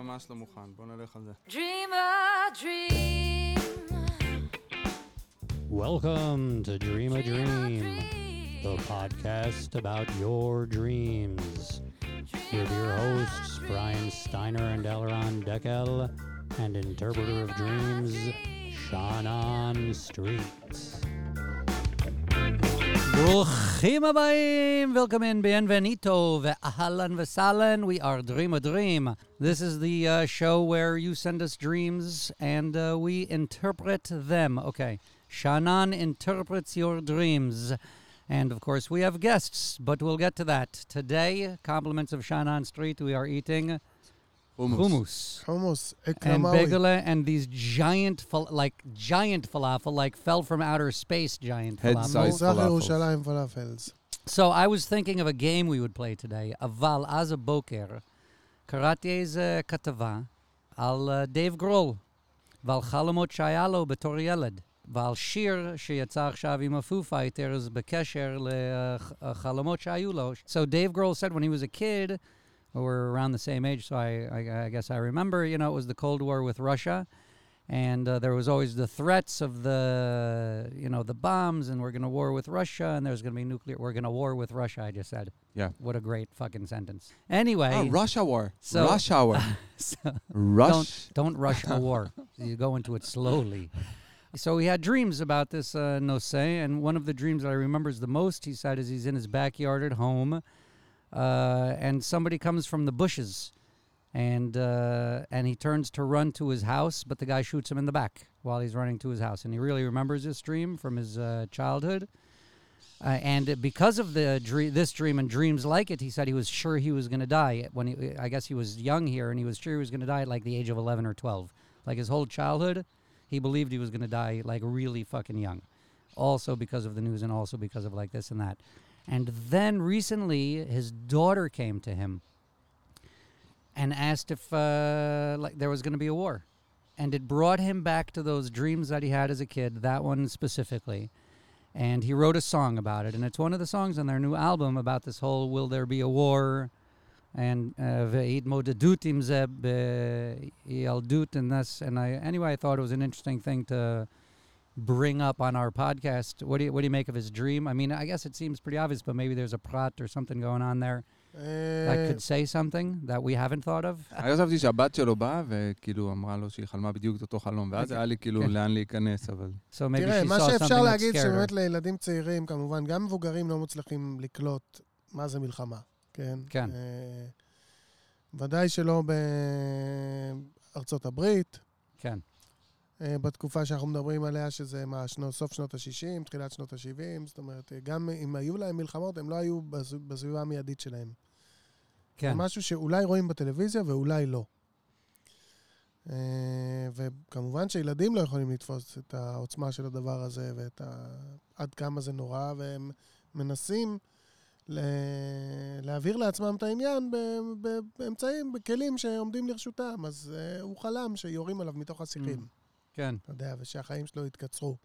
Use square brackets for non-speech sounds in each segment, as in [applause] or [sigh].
ממש לא מוכן, בוא נלך על זה. Dream a dream. Welcome to Dream a Dream, the podcast about your dreams. With your hosts, Brian Steiner and Elron Deckel, and interpreter of dreams, Shannon Street. ברוכים הבאים, welcome in, bienvenido, ve'ahlan ve'salan, we are Dream a Dream. This is the uh, show where you send us dreams and uh, we interpret them. Okay, Shannon interprets your dreams. And of course, we have guests, but we'll get to that. Today, compliments of Shannon Street, we are eating hummus. חומוס, And אקרמאווי. bagel and these giant, fal- like giant falafel, like fell from outer space giant Head falafel. size. מזרח falafels. ירושלים פלאפלס. So I was thinking of a game we would play today, אבל אז הבוקר קראתי איזה כתבה על uh, דייב גרול ועל חלומות שהיה לו בתור ילד, ועל שיר שיצא עכשיו עם הפו פייטרס בקשר לחלומות שהיו לו. So Dave Grohl said when he was a kid, we're around the same age, so I, I, I guess I remember, you know, it was the Cold War with Russia. And uh, there was always the threats of the, you know, the bombs, and we're going to war with Russia, and there's going to be nuclear. We're going to war with Russia. I just said. Yeah. What a great fucking sentence. Anyway, Ah, rush hour. So- rush hour. [laughs] so rush. don't rush a war. [laughs] You go into it slowly. So he had dreams about this uh, Nose, and one of the dreams that I remembers the most, he said, is he's in his backyard at home, uh, and somebody comes from the bushes, and uh, and he turns to run to his house, but the guy shoots him in the back while he's running to his house, and he really remembers this dream from his uh, childhood. Uh, and because of the dre- this dream and dreams like it, he said he was sure he was going to die when he. I guess he was young here, and he was sure he was going to die at like the age of eleven or twelve. Like his whole childhood, he believed he was going to die like really fucking young. Also because of the news, and also because of like this and that. And then recently, his daughter came to him and asked if uh, like there was going to be a war, and it brought him back to those dreams that he had as a kid. That one specifically, and he wrote a song about it, and it's one of the songs on their new album about this whole "Will there be a war?" and uh, and and I anyway I thought it was an interesting thing to bring up on our podcast what do you what do you make of his dream I mean I guess it seems pretty obvious but maybe there's a prat or something going on there that אה, could say something that we haven't thought of אני חשבתי שהבת שלו באה וכאילו אמרה לו שהיא חלמה בדיוק את אותו חלום, ואז אוקיי. היה לי כאילו כן. לאן להיכנס, אבל... so maybe תראה, she מה saw שאפשר something that להגיד scared her שבאמת לילדים צעירים, כמובן, גם מבוגרים לא מצליחים לקלוט מה זה מלחמה, כן? כן. אה, ודאי שלא בארצות הברית, כן אה, בתקופה שאנחנו מדברים עליה, שזה מה, שנו, סוף שנות ה-60, תחילת שנות ה-70, זאת אומרת, אה, גם אם היו להם מלחמות, הם לא היו בסב- בסביבה המיידית שלהם. כן משהו שאולי רואים בטלוויזיה ואולי לא. אה, וכמובן שילדים לא יכולים לתפוס את העוצמה של הדבר הזה ואת ה... עד כמה זה נורא, והם מנסים ל... להעביר לעצמם את העניין באמצעים, בכלים שעומדים לרשותם. אז אה, הוא חלם שיורים עליו מתוך השיחים, כן אתה יודע, ושהחיים שלו יתקצרו.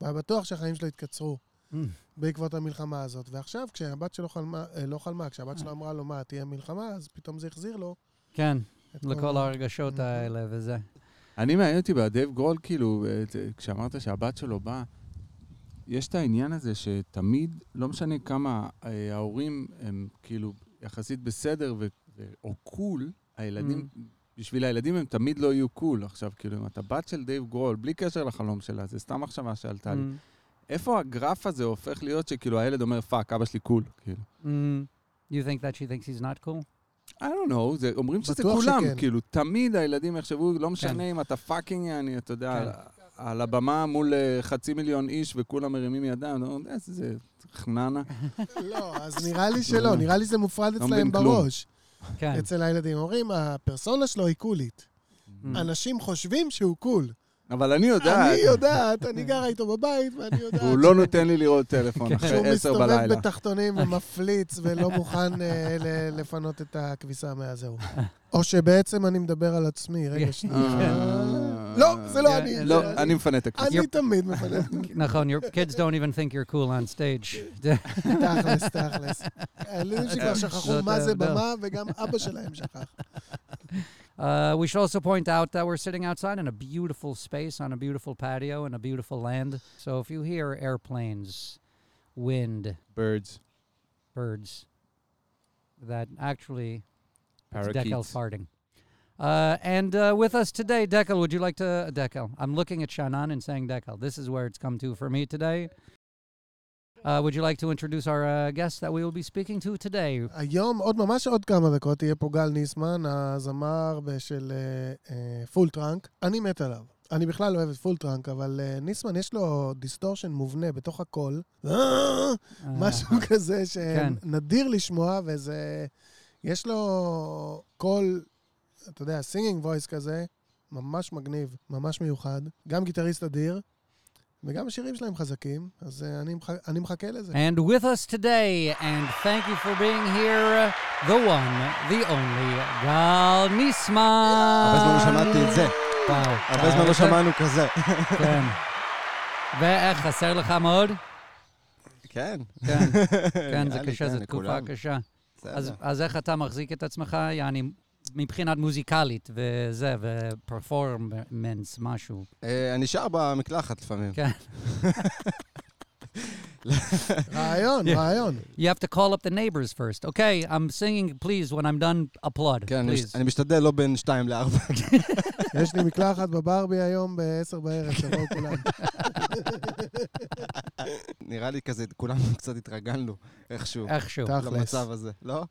והיה בטוח שהחיים שלו יתקצרו Mm. בעקבות המלחמה הזאת. ועכשיו, כשהבת שלו חלמה, אה, לא חלמה, כשהבת שלו אמרה לו, מה, תהיה מלחמה, אז פתאום זה החזיר לו. כן כל לכל הרגשות Mhm. האלה וזה אני מעניין אותי בדייב גרול, כאילו, אה, כשאמרת שהבת שלו באה, יש את העניין הזה שתמיד, לא משנה כמה אה, ההורים הם כאילו יחסית בסדר ו- ו- או cool, הילדים, בשביל הילדים הם תמיד לא יהיו cool. עכשיו, כאילו, אם אתה בת של דייב גרול, בלי קשר לחלום שלה, זה סתם מחשבה שעלתה לי. Mm. איפה הגרף הזה הופך להיות שכאילו הילד אומר, fuck, אבא שלי cool, כאילו. Mm, you think that she thinks he's not cool? I don't know, זה, אומרים שזה כולם, שכן. כאילו, תמיד הילדים יחשבו, לא משנה כן. אם אתה fucking יעני, אתה יודע, כן. על, על הבמה מול אה, חצי מיליון איש וכולם מרימים ידיים, אומר, איזה זה חננה. [laughs] לא, אז נראה לי שלא, נראה לי שזה מופרד לא אצלהם. בראש. כן. אצל הילדים. אומרים, הפרסונה שלו היא קולית. Mm. אנשים חושבים שהוא cool. אבל אני יודעת, אני יודעת, אני גרה איתו בבית, ואני יודעת הוא לא נותן לי לראות טלפון כן. שהוא אחרי עשר מסתובב בלילה. בתחתונים [laughs] ומפליץ ולא מוכן אה, ל- לפנות את הכביסה מהזהו. [laughs] או שבעצם אני מדבר על עצמי, רגע, שנייה. אה, לא, זה לא כן, אני. לא, אני מפנה את הכביסה. אני תמיד מפנה. [laughs] נכון, your kids don't even think you're cool on stage. תכלס, תכלס. הילדים שכבר שכחו מה זה. במה, וגם אבא שלהם שכח. Uh, we should also point out that we're sitting outside in a beautiful space on a beautiful patio in a beautiful land. So if you hear airplanes, wind, birds, birds, that actually it's Dekel farting. Uh, and uh, with us today, Dekel, would you like to, Dekel? I'm looking at Shannon and saying Dekel. This is where it's come to for me today. Uh, would you like to introduce our uh, guest that we will be speaking to today? היום, עוד ממש עוד כמה דקות, יהיה פה גל ניסמן, הזמר של אה, אה, פול טראנק. אני מת עליו. אני בכלל לא אוהב את פול טראנק, אבל אה, ניסמן יש לו דיסטורשן מובנה בתוך הקול. Uh, משהו כזה כן. שנדיר לשמוע, וזה... יש לו קול, אתה יודע, singing voice כזה, ממש מגניב, ממש מיוחד. גם גיטריסט אדיר, וגם השירים שלהם חזקים, אז אה, אני, מח... אני מחכה לזה. And with us today, and thank you for being here, the one, the only, גל ניסמן. הרבה זמן לא שמעתי את זה. וואו. הרבה זמן לא שמענו כזה. כן. ואיך, חסר לך מאוד? כן. כן, [laughs] כן, זה קשה, זו כן, תקופה לכולם. קשה. אז איך אתה מחזיק את עצמך, יעני, מבחינת מוזיקלית וזה, ופרפורמנס, משהו. אה, אני שר במקלחת לפעמים. כן. [laughs] רעיון. רעיון. You have to call up the neighbors first. Okay, I'm singing, please, when I'm done, applaud, כן, please. אני משתדל לא בין שתיים לארבע. [laughs] יש לי מקלחת בברבי היום ב-10 בערב, תבואו כולם. [laughs] נראה לי כזה, כולנו [laughs] קצת התרגלנו איכשהו איכשהו. תכלס, למצב הזה, לא?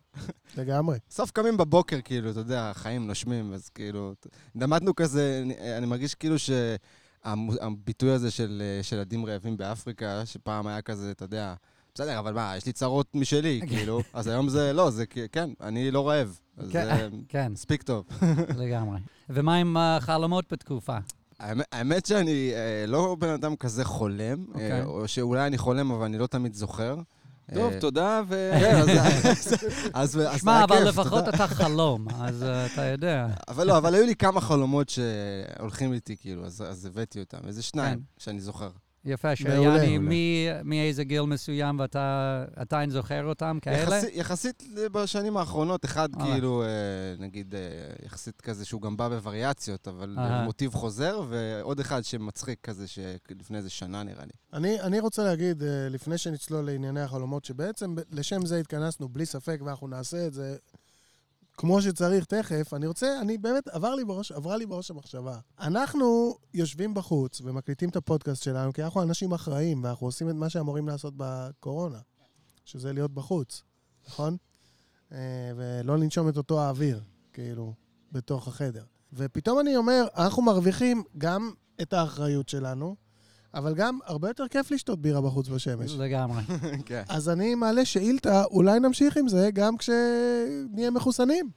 לגמרי. סוף קמים בבוקר, כאילו, אתה יודע, החיים נושמים, אז כאילו, למדנו כזה, אני, אני מרגיש כאילו שהביטוי הזה של אה, ילדים רעבים באפריקה, שפעם היה כזה, אתה יודע, בסדר, אבל מה, יש לי צרות משלי, [laughs] כאילו, אז היום זה, לא, זה, כן, אני לא רעב. אז כן, כן, מספיק טוב. [laughs] לגמרי. ומה עם החלומות בתקופה? האמת, שאני אה, לא בן אדם כזה חולם, אוקיי. אה, או שאולי אני חולם, אבל אני לא תמיד זוכר. טוב, אה, תודה, ו... [laughs] כן, אז- אז שמע, אבל כיף, לפחות. אתה חלום, אז אה, אתה יודע. אבל לא, אבל היו לי כמה חלומות שהולכים איתי, כאילו, אז אז הבאתי אותם. איזה שניים כן. שאני זוכר. יפה. שיעני, מאיזה גיל מסוים ואתה עדיין זוכר אותם כאלה? יחסי- יחסית בשנים האחרונות, אחד וואלה. כאילו, אה, נגיד, אה, יחסית כזה שהוא גם בא בווריאציות, אבל אהה. מוטיב חוזר, ועוד אחד שמצחיק כזה, שלפני איזה שנה נראה לי. אני, אני רוצה להגיד, אה, לפני שנצלול לענייני החלומות, שבעצם לשם זה התכנסנו, בלי ספק, ואנחנו נעשה את זה כמו שצריך תכף. אני רוצה, אני באמת, עבר לי בראש, עברה לי בראש המחשבה. אנחנו יושבים בחוץ ומקליטים את הפודקאסט שלנו, כי אנחנו אנשים אחראים, ואנחנו עושים את מה שאמורים לעשות בקורונה, שזה להיות בחוץ, נכון? אה, ולא לנשום את אותו האוויר, כאילו, בתוך החדר. ופתאום אני אומר, אנחנו מרוויחים גם את האחריות שלנו, אבל גם הרבה יותר כיף לשתות בירה בחוץ בשמש. לגמרי. [laughs] כן. אז אני מעלה שאילתה, אולי נמשיך עם זה גם כשנהיה מחוסנים.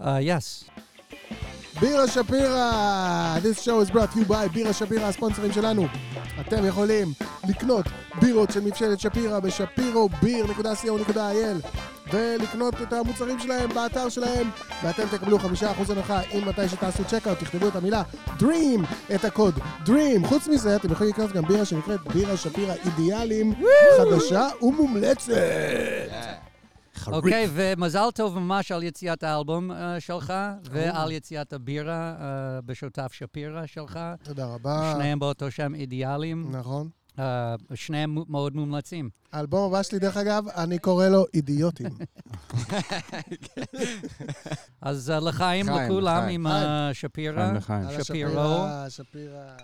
Uh, yes. בירה שפירא! This show is brought to you by בירה שפירא, הספונסרים שלנו. אתם יכולים לקנות בירות של מבשלת שפירא בשפירו.ביר.co.il ולקנות את המוצרים שלהם באתר שלהם, ואתם תקבלו 5% הנחה אם מתי שתעשו צ'קאוט, תכתבו את המילה DREAM, את הקוד DREAM. חוץ מזה, אתם יכולים לקנות גם בירה שנקראת בירה שפירא אידיאלים, חדשה ומומלצת. אוקיי, ומזל טוב ממש על יציאת האלבום אה, שלך, ועל יציאת הבירה אה, בשותף שפירא שלך. תודה רבה. שניהם באותו שם אידיאלים, נכון. אה, שניהם מאוד מומלצים. האלבום הבא שלי, דרך אגב, אני קורא לו אידיוטים. [laughs] אז אה, לחיים לכולם. עם אה, שפירא. שפירו.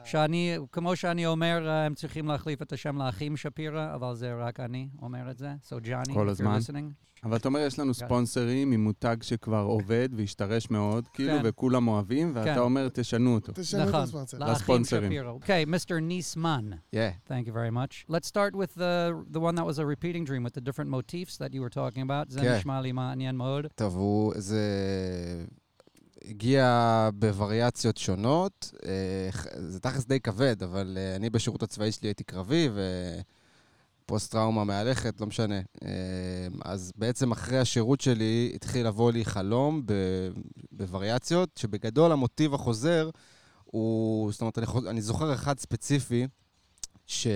שאני, כמו שאני אומר, אה, הם צריכים להחליף את השם לאחים שפירא, אבל זה רק אני אומר את זה. So Johnny, כל הזמן. listening. אבל אתה אומר, יש לנו כן. ספונסרים עם מותג שכבר עובד והשתרש מאוד, כאילו, כן. וכולם אוהבים, כן. ואתה אומר, תשנו אותו. תשנו את נכון, הספונסר. לאחים. שפירא. Okay, Mr. Nisman. Yeah. Thank you very much. Let's start with the the one that was a repeating dream with the different motifs that you were talking about. זה כן. נשמע לי מעניין מאוד. טוב, הוא, זה הגיע בווריאציות שונות. אה, זה תכלס די כבד, אבל אה, אני בשירות הצבאי שלי הייתי קרבי, ופוסט-טראומה מהלכת, לא משנה. אה, אז בעצם אחרי השירות שלי התחיל לבוא לי חלום בווריאציות, שבגדול המוטיב החוזר הוא, זאת אומרת, אני, חוז- אני זוכר אחד ספציפי, ש...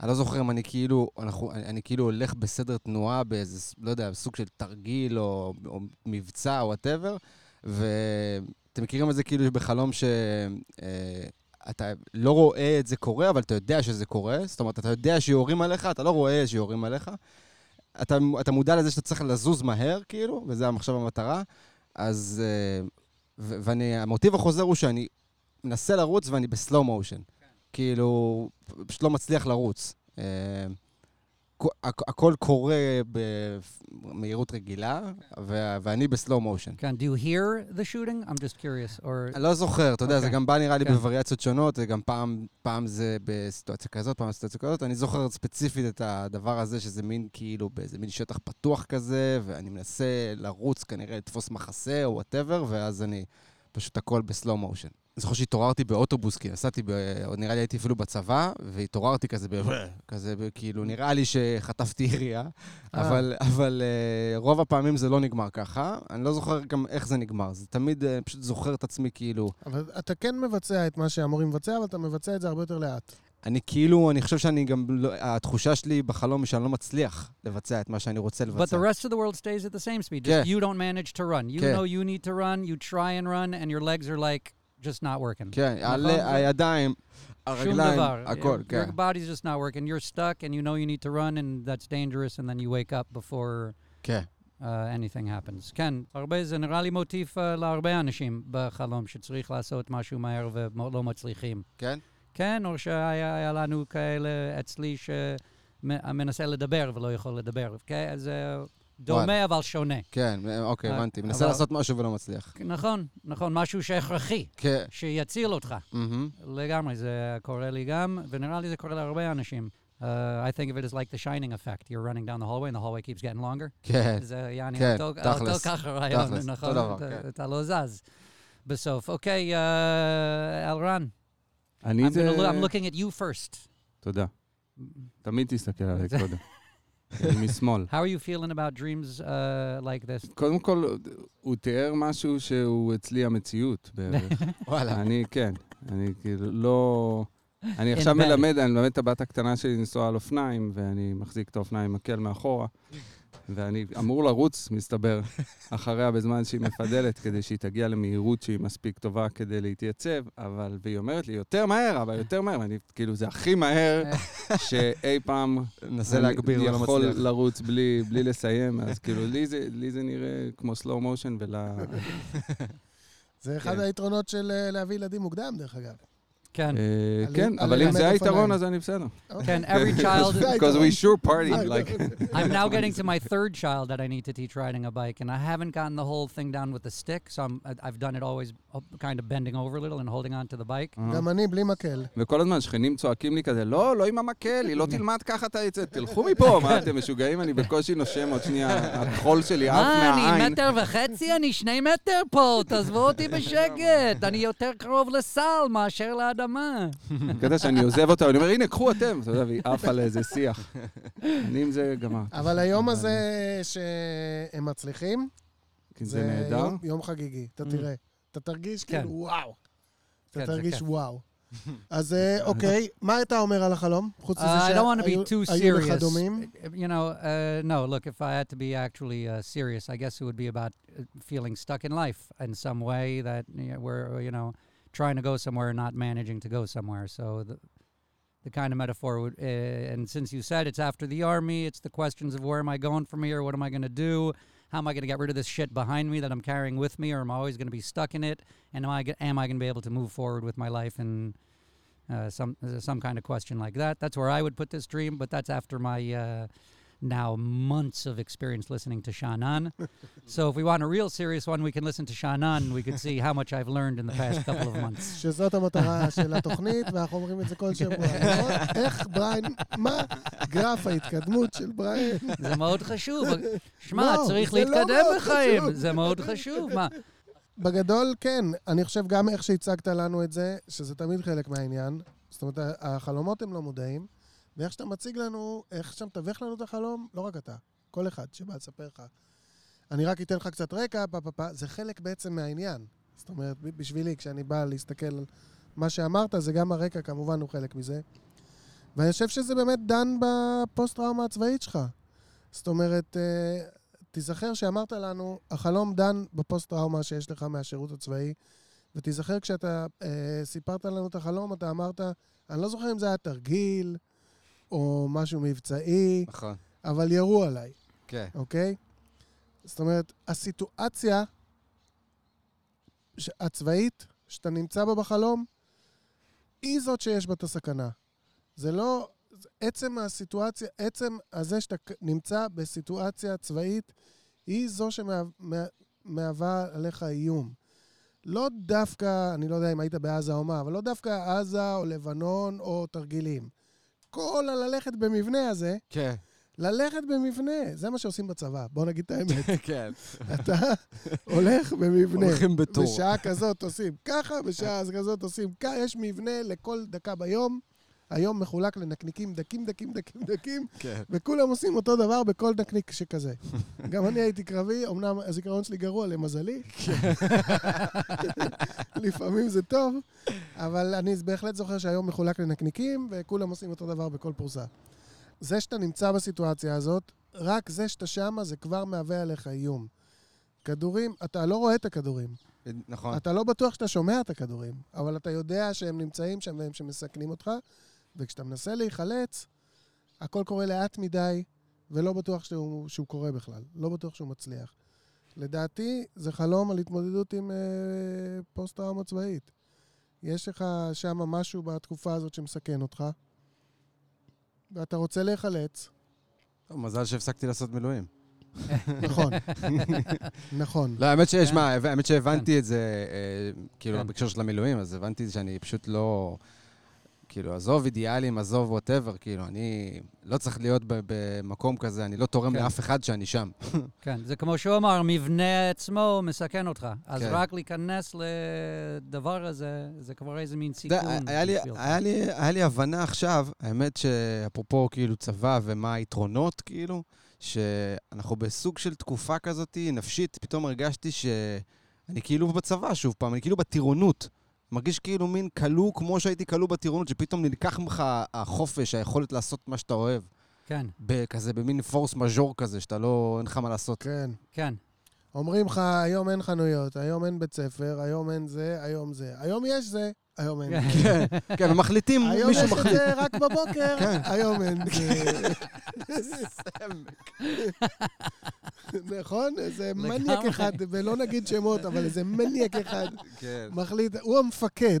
אני לא זוכר אם אני כאילו, אנחנו, אני, אני כאילו הולך בסדר תנועה באיזה, לא יודע, סוג של תרגיל או, או מבצע או וואטאבר, ואתם מכירים את זה כאילו בחלום שאתה לא רואה את זה קורה, אבל אתה יודע שזה קורה. זאת אומרת, אתה יודע שיורים עליך, אתה לא רואה שיורים עליך. אתה, אתה מודע לזה שאתה צריך לזוז מהר, כאילו, וזה עכשיו המטרה. אז... אה, ואני, המוטיב החוזר הוא שאני מנסה לרוץ ואני בסלואו מושן. כאילו, פשוט לא מצליח לרוץ. אה, הכ- הכל קורה במהירות רגילה, ואני בסלואו מושן. Can, do you hear the shooting? I'm just curious. Or אני לא זוכר, אתה יודע, זה. גם בא נראה לי כן. בווריאציות שונות, זה גם פעם, פעם זה בסיטואציה כזאת, פעם בסיטואציה כזאת. אני זוכר ספציפית את הדבר הזה, שזה מין כאילו באיזה מין שטח פתוח כזה, ואני מנסה לרוץ כנראה לתפוס מחסה או whatever, ואז אני פשוט הכל ב slow motion. אני זוכר שהתעוררתי באוטובוס, כי נסעתי, ב... נראה לי הייתי אפילו בצבא, והתעוררתי כזה, ב... כזה, ב... כאילו, נראה לי שחטפתי ירייה, אה. אבל, אבל uh, רוב הפעמים זה לא נגמר ככה. אני לא זוכר גם איך זה נגמר. זה תמיד, uh, פשוט זוכר את עצמי כאילו... אבל אתה כן מבצע את מה שאמורים לבצע, אבל אתה מבצע את זה הרבה יותר לאט. אני כאילו, אני חושב שאני גם, לא, התחושה שלי בחלום היא שאני לא מצליח לבצע את מה שאני רוצה But לבצע. the rest of the world stays at the same speed. Just Yeah. you don't manage to run. You Yeah. know you need to run. You try and run, and your legs are like just not working. כן, נכון, הל- הידיים, הרגליים. הכל, כן. Your body's just not working. You're stuck, and you know you need to run, and that's dangerous, and then you wake up before כן. uh, anything happens. כן, הרבה, זה נראה לי מוטיף uh, להרבה אנשים בחלום, שצריך לעשות משהו מהר ולא מצליחים. כן? כן, או שהיה היה לנו כאלה אצלי שמנסה לדבר ולא יכול לדבר. כן, זה דומה אבל שונה. כן, אוקיי, אה, הבנתי. מנסה אבל- לעשות משהו ולא מצליח. נכון, נכון, משהו שהכרחי, כן. שיציל אותך. מהמם. לגמרי, זה קורה לי גם, ונראה לי זה קורה להרבה אנשים. Uh, I think of it as like the shining effect. You're running down the hallway and the hallway keeps getting longer. כן. זה יעני כן, אותו תכלס. אותו ככה רעיון, תכלס, אותו נכון? דבר, אתה- כן. אתה לא זז בסוף. אוקיי, אה, אלרן, אני I'm זה... I'm looking at you first. תודה. תמיד תסתכל עליי קודם. [laughs] משמאל. How are you feeling about dreams uh, like this? קודם כל, הוא תיאר משהו שהוא אצלי המציאות בערך. [laughs] וואלה. אני, כן. אני כאילו לא... אני עכשיו. מלמד, אני מלמד את הבת הקטנה שלי לנסוע על אופניים, ואני מחזיק את האופניים עם מקל מאחורה, [laughs] ואני אמור לרוץ, מסתבר, אחריה בזמן שהיא מפדלת, כדי שהיא תגיע למהירות שהיא מספיק טובה כדי להתייצב, אבל, והיא אומרת לי, יותר מהר, אבל יותר מהר, ואני, כאילו, זה הכי מהר שאי פעם נסה להגביר יכול מצליח. לרוץ בלי, בלי לסיים, אז כאילו, לי זה, לי זה נראה כמו slow motion ולה... זה אחד כן. היתרונות של אה, להביא ילדים מוקדם, דרך אגב. כן, אה, כן, אבל אם זה היתרון. אז אני בסדר. כן, every [laughs] child... Because we sure party, [laughs] like... I'm now getting to my third child that I need to teach riding a bike, and I haven't gotten the whole thing down with the stick, so I'm, I've done it always uh, kind of bending over a little and holding on to the bike. אה. גם אני בלי מקל. וכל הזמן שכנים צועקים לי כזה, לא, לא עם המקל, היא לא [laughs] תלמד ככה את העצת, תלכו מפה, מה אתם משוגעים? אני בקושי נושם עוד שנייה, החול שלי עף מה, אני מהעין. מטר וחצי? אני שני מטר פה, תעזבו אותי בשקט. אני יותר קרוב לסל מאשר לאדמה. קטע שאני עוזב אותה, אני אומר, הנה, קחו אתם, אתה יודע, והיא עפה לאיזה שיח. אני עם זה גמר. אבל היום הזה שהם מצליחים, זה נהדר. יום- חגיגי, אתה תראה. אתה תרגיש כן. כאילו וואו. כן, אתה זה תרגיש. וואו. [laughs] אז אה, [laughs] אוקיי, מה אתה אומר על החלום? חוץ Uh, מזה I don't want to be שהיו לך serious. דומים? You know, uh, no, look, if I had to be actually uh, serious, I guess it would be about uh, feeling stuck in life in some way that you know, we're, you know, trying to go somewhere and not managing to go somewhere. So the, the kind of metaphor would, uh, and since you said it's after the army, it's the questions of where am I going from here? What am I going to do? How am I going to get rid of this shit behind me that I'm carrying with me, or am I always going to be stuck in it? And am I am I going to be able to move forward with my life and uh, some some kind of question like that? That's where I would put this dream, but that's after my uh, now months of experience listening to Shannon. [laughs] so if we want a real serious one, we can listen to Shannon. We can see how much I've learned in the past couple of months. [laughs] שזאת המטרה של התוכנית, ואנחנו אומרים את זה כל שבוע. [laughs] נכון? איך בריין, מה גרף ההתקדמות של בריין? זה מאוד חשוב. שמע, לא, צריך לא להתקדם בחיים. זה מאוד חשוב. מה? בגדול, כן. אני חושב גם איך שהצגת לנו את זה, שזה תמיד חלק מהעניין. זאת אומרת, החלומות הם לא מודעים, ואיך שאתה מציג לנו, איך שאתה מתווך לנו את החלום, לא רק אתה, כל אחד שבא לספר לך. אני רק אתן לך קצת רקע, פה, פה, פה, זה חלק בעצם מהעניין. זאת אומרת, בשבילי, כשאני בא להסתכל על מה שאמרת, זה גם הרקע, כמובן, הוא חלק מזה. ואני חושב שזה באמת דן בפוסט-טראומה הצבאית שלך. זאת אומרת, אה, תיזכר שאמרת לנו, החלום דן בפוסט-טראומה שיש לך מהשירות הצבאי, ותיזכר כשאתה אה, סיפרת לנו את החלום, אתה אמרת, אני לא זוכר אם זה היה תרגיל, או משהו מבצעי, נכון. אבל ירו עליי, כן. אוקיי? זאת אומרת, הסיטואציה הצבאית שאתה נמצא בה בחלום, היא זאת שיש בה את הסכנה. זה לא... עצם הסיטואציה, עצם הזה שאתה נמצא בסיטואציה צבאית, היא זו שמהווה עליך איום. לא דווקא, אני לא יודע אם היית בעזה או מה, אבל לא דווקא עזה או לבנון או תרגילים. כל הללכת במבנה הזה, כן. ללכת במבנה, זה מה שעושים בצבא, בוא נגיד את האמת. [laughs] כן. אתה הולך במבנה. הולכים בטור. בשעה כזאת עושים ככה, בשעה כזאת עושים ככה, יש מבנה לכל דקה ביום. היום מחולק לנקניקים דקים, דקים, דקים, דקים, כן. וכולם עושים אותו דבר בכל נקניק שכזה. גם אני הייתי קרבי, אמנם הזיכרון שלי גרוע למזלי. [laughs] לפעמים זה טוב, אבל אני בהחלט זוכר שהיום מחולק לנקניקים, וכולם עושים אותו דבר בכל פרוסה. זה שאתה נמצא בסיטואציה הזאת, רק זה שאתה שמה, זה כבר מהווה עליך איום. כדורים, אתה לא רואה את הכדורים. נכון. אתה לא בטוח שאתה שומע את הכדורים, אבל אתה יודע שהם נמצאים שם והם שמסכנים אותך, וכשאתה מנסה להיחלץ, הכל קורה לאט מדי, ולא בטוח שהוא, שהוא קורה בכלל. לא בטוח שהוא מצליח. לדעתי, זה חלום על התמודדות עם אה, פוסט-טראומה צבאית. יש לך שם משהו בתקופה הזאת שמסכן אותך, ואתה רוצה להיחלץ, טוב, מזל שהפסקתי לעשות מילואים. נכון. [laughs] נכון. לא, האמת שיש, כן. מה, האמת שהבנתי את זה, אה, כאילו, כן. בהקשר של המילואים, אז הבנתי שאני פשוט לא... כאילו, עזוב אידיאלים, עזוב ווטאבר, כאילו, אני לא צריך להיות במקום כזה, אני לא תורם כן. לאף אחד שאני שם. [laughs] כן, זה כמו שהוא אמר, מבנה עצמו מסכן אותך. אז כן. רק להיכנס לדבר הזה, זה כבר איזה מין סיכון. היה לי- בשביל- היה לי- היה לי הבנה עכשיו, האמת שאפרופו כאילו צבא ומה היתרונות, כאילו, שאנחנו בסוג של תקופה כזאת נפשית, פתאום הרגשתי שאני כאילו בצבא שוב פעם, אני כאילו בטירונות. מרגיש כאילו מין כלוא כמו שהייתי כלוא בטירונות, שפתאום נלקח ממך החופש, היכולת לעשות מה שאתה אוהב. כן, כזה במין פורס מז'ור כזה, שאתה לא, אין לך מה לעשות. כן. כן. אומרים לך, היום אין חנויות, היום אין בית ספר, היום אין זה, היום זה. היום יש זה, היום אין. כן, כן, ומחליטים, היום מישהו יש את מחליט. זה רק בבוקר, כן. היום אין [laughs] [laughs] זה. נכון? איזה. מניאק אחד, ולא נגיד שמות, אבל איזה מניאק אחד כן, מחליט, הוא המפקד.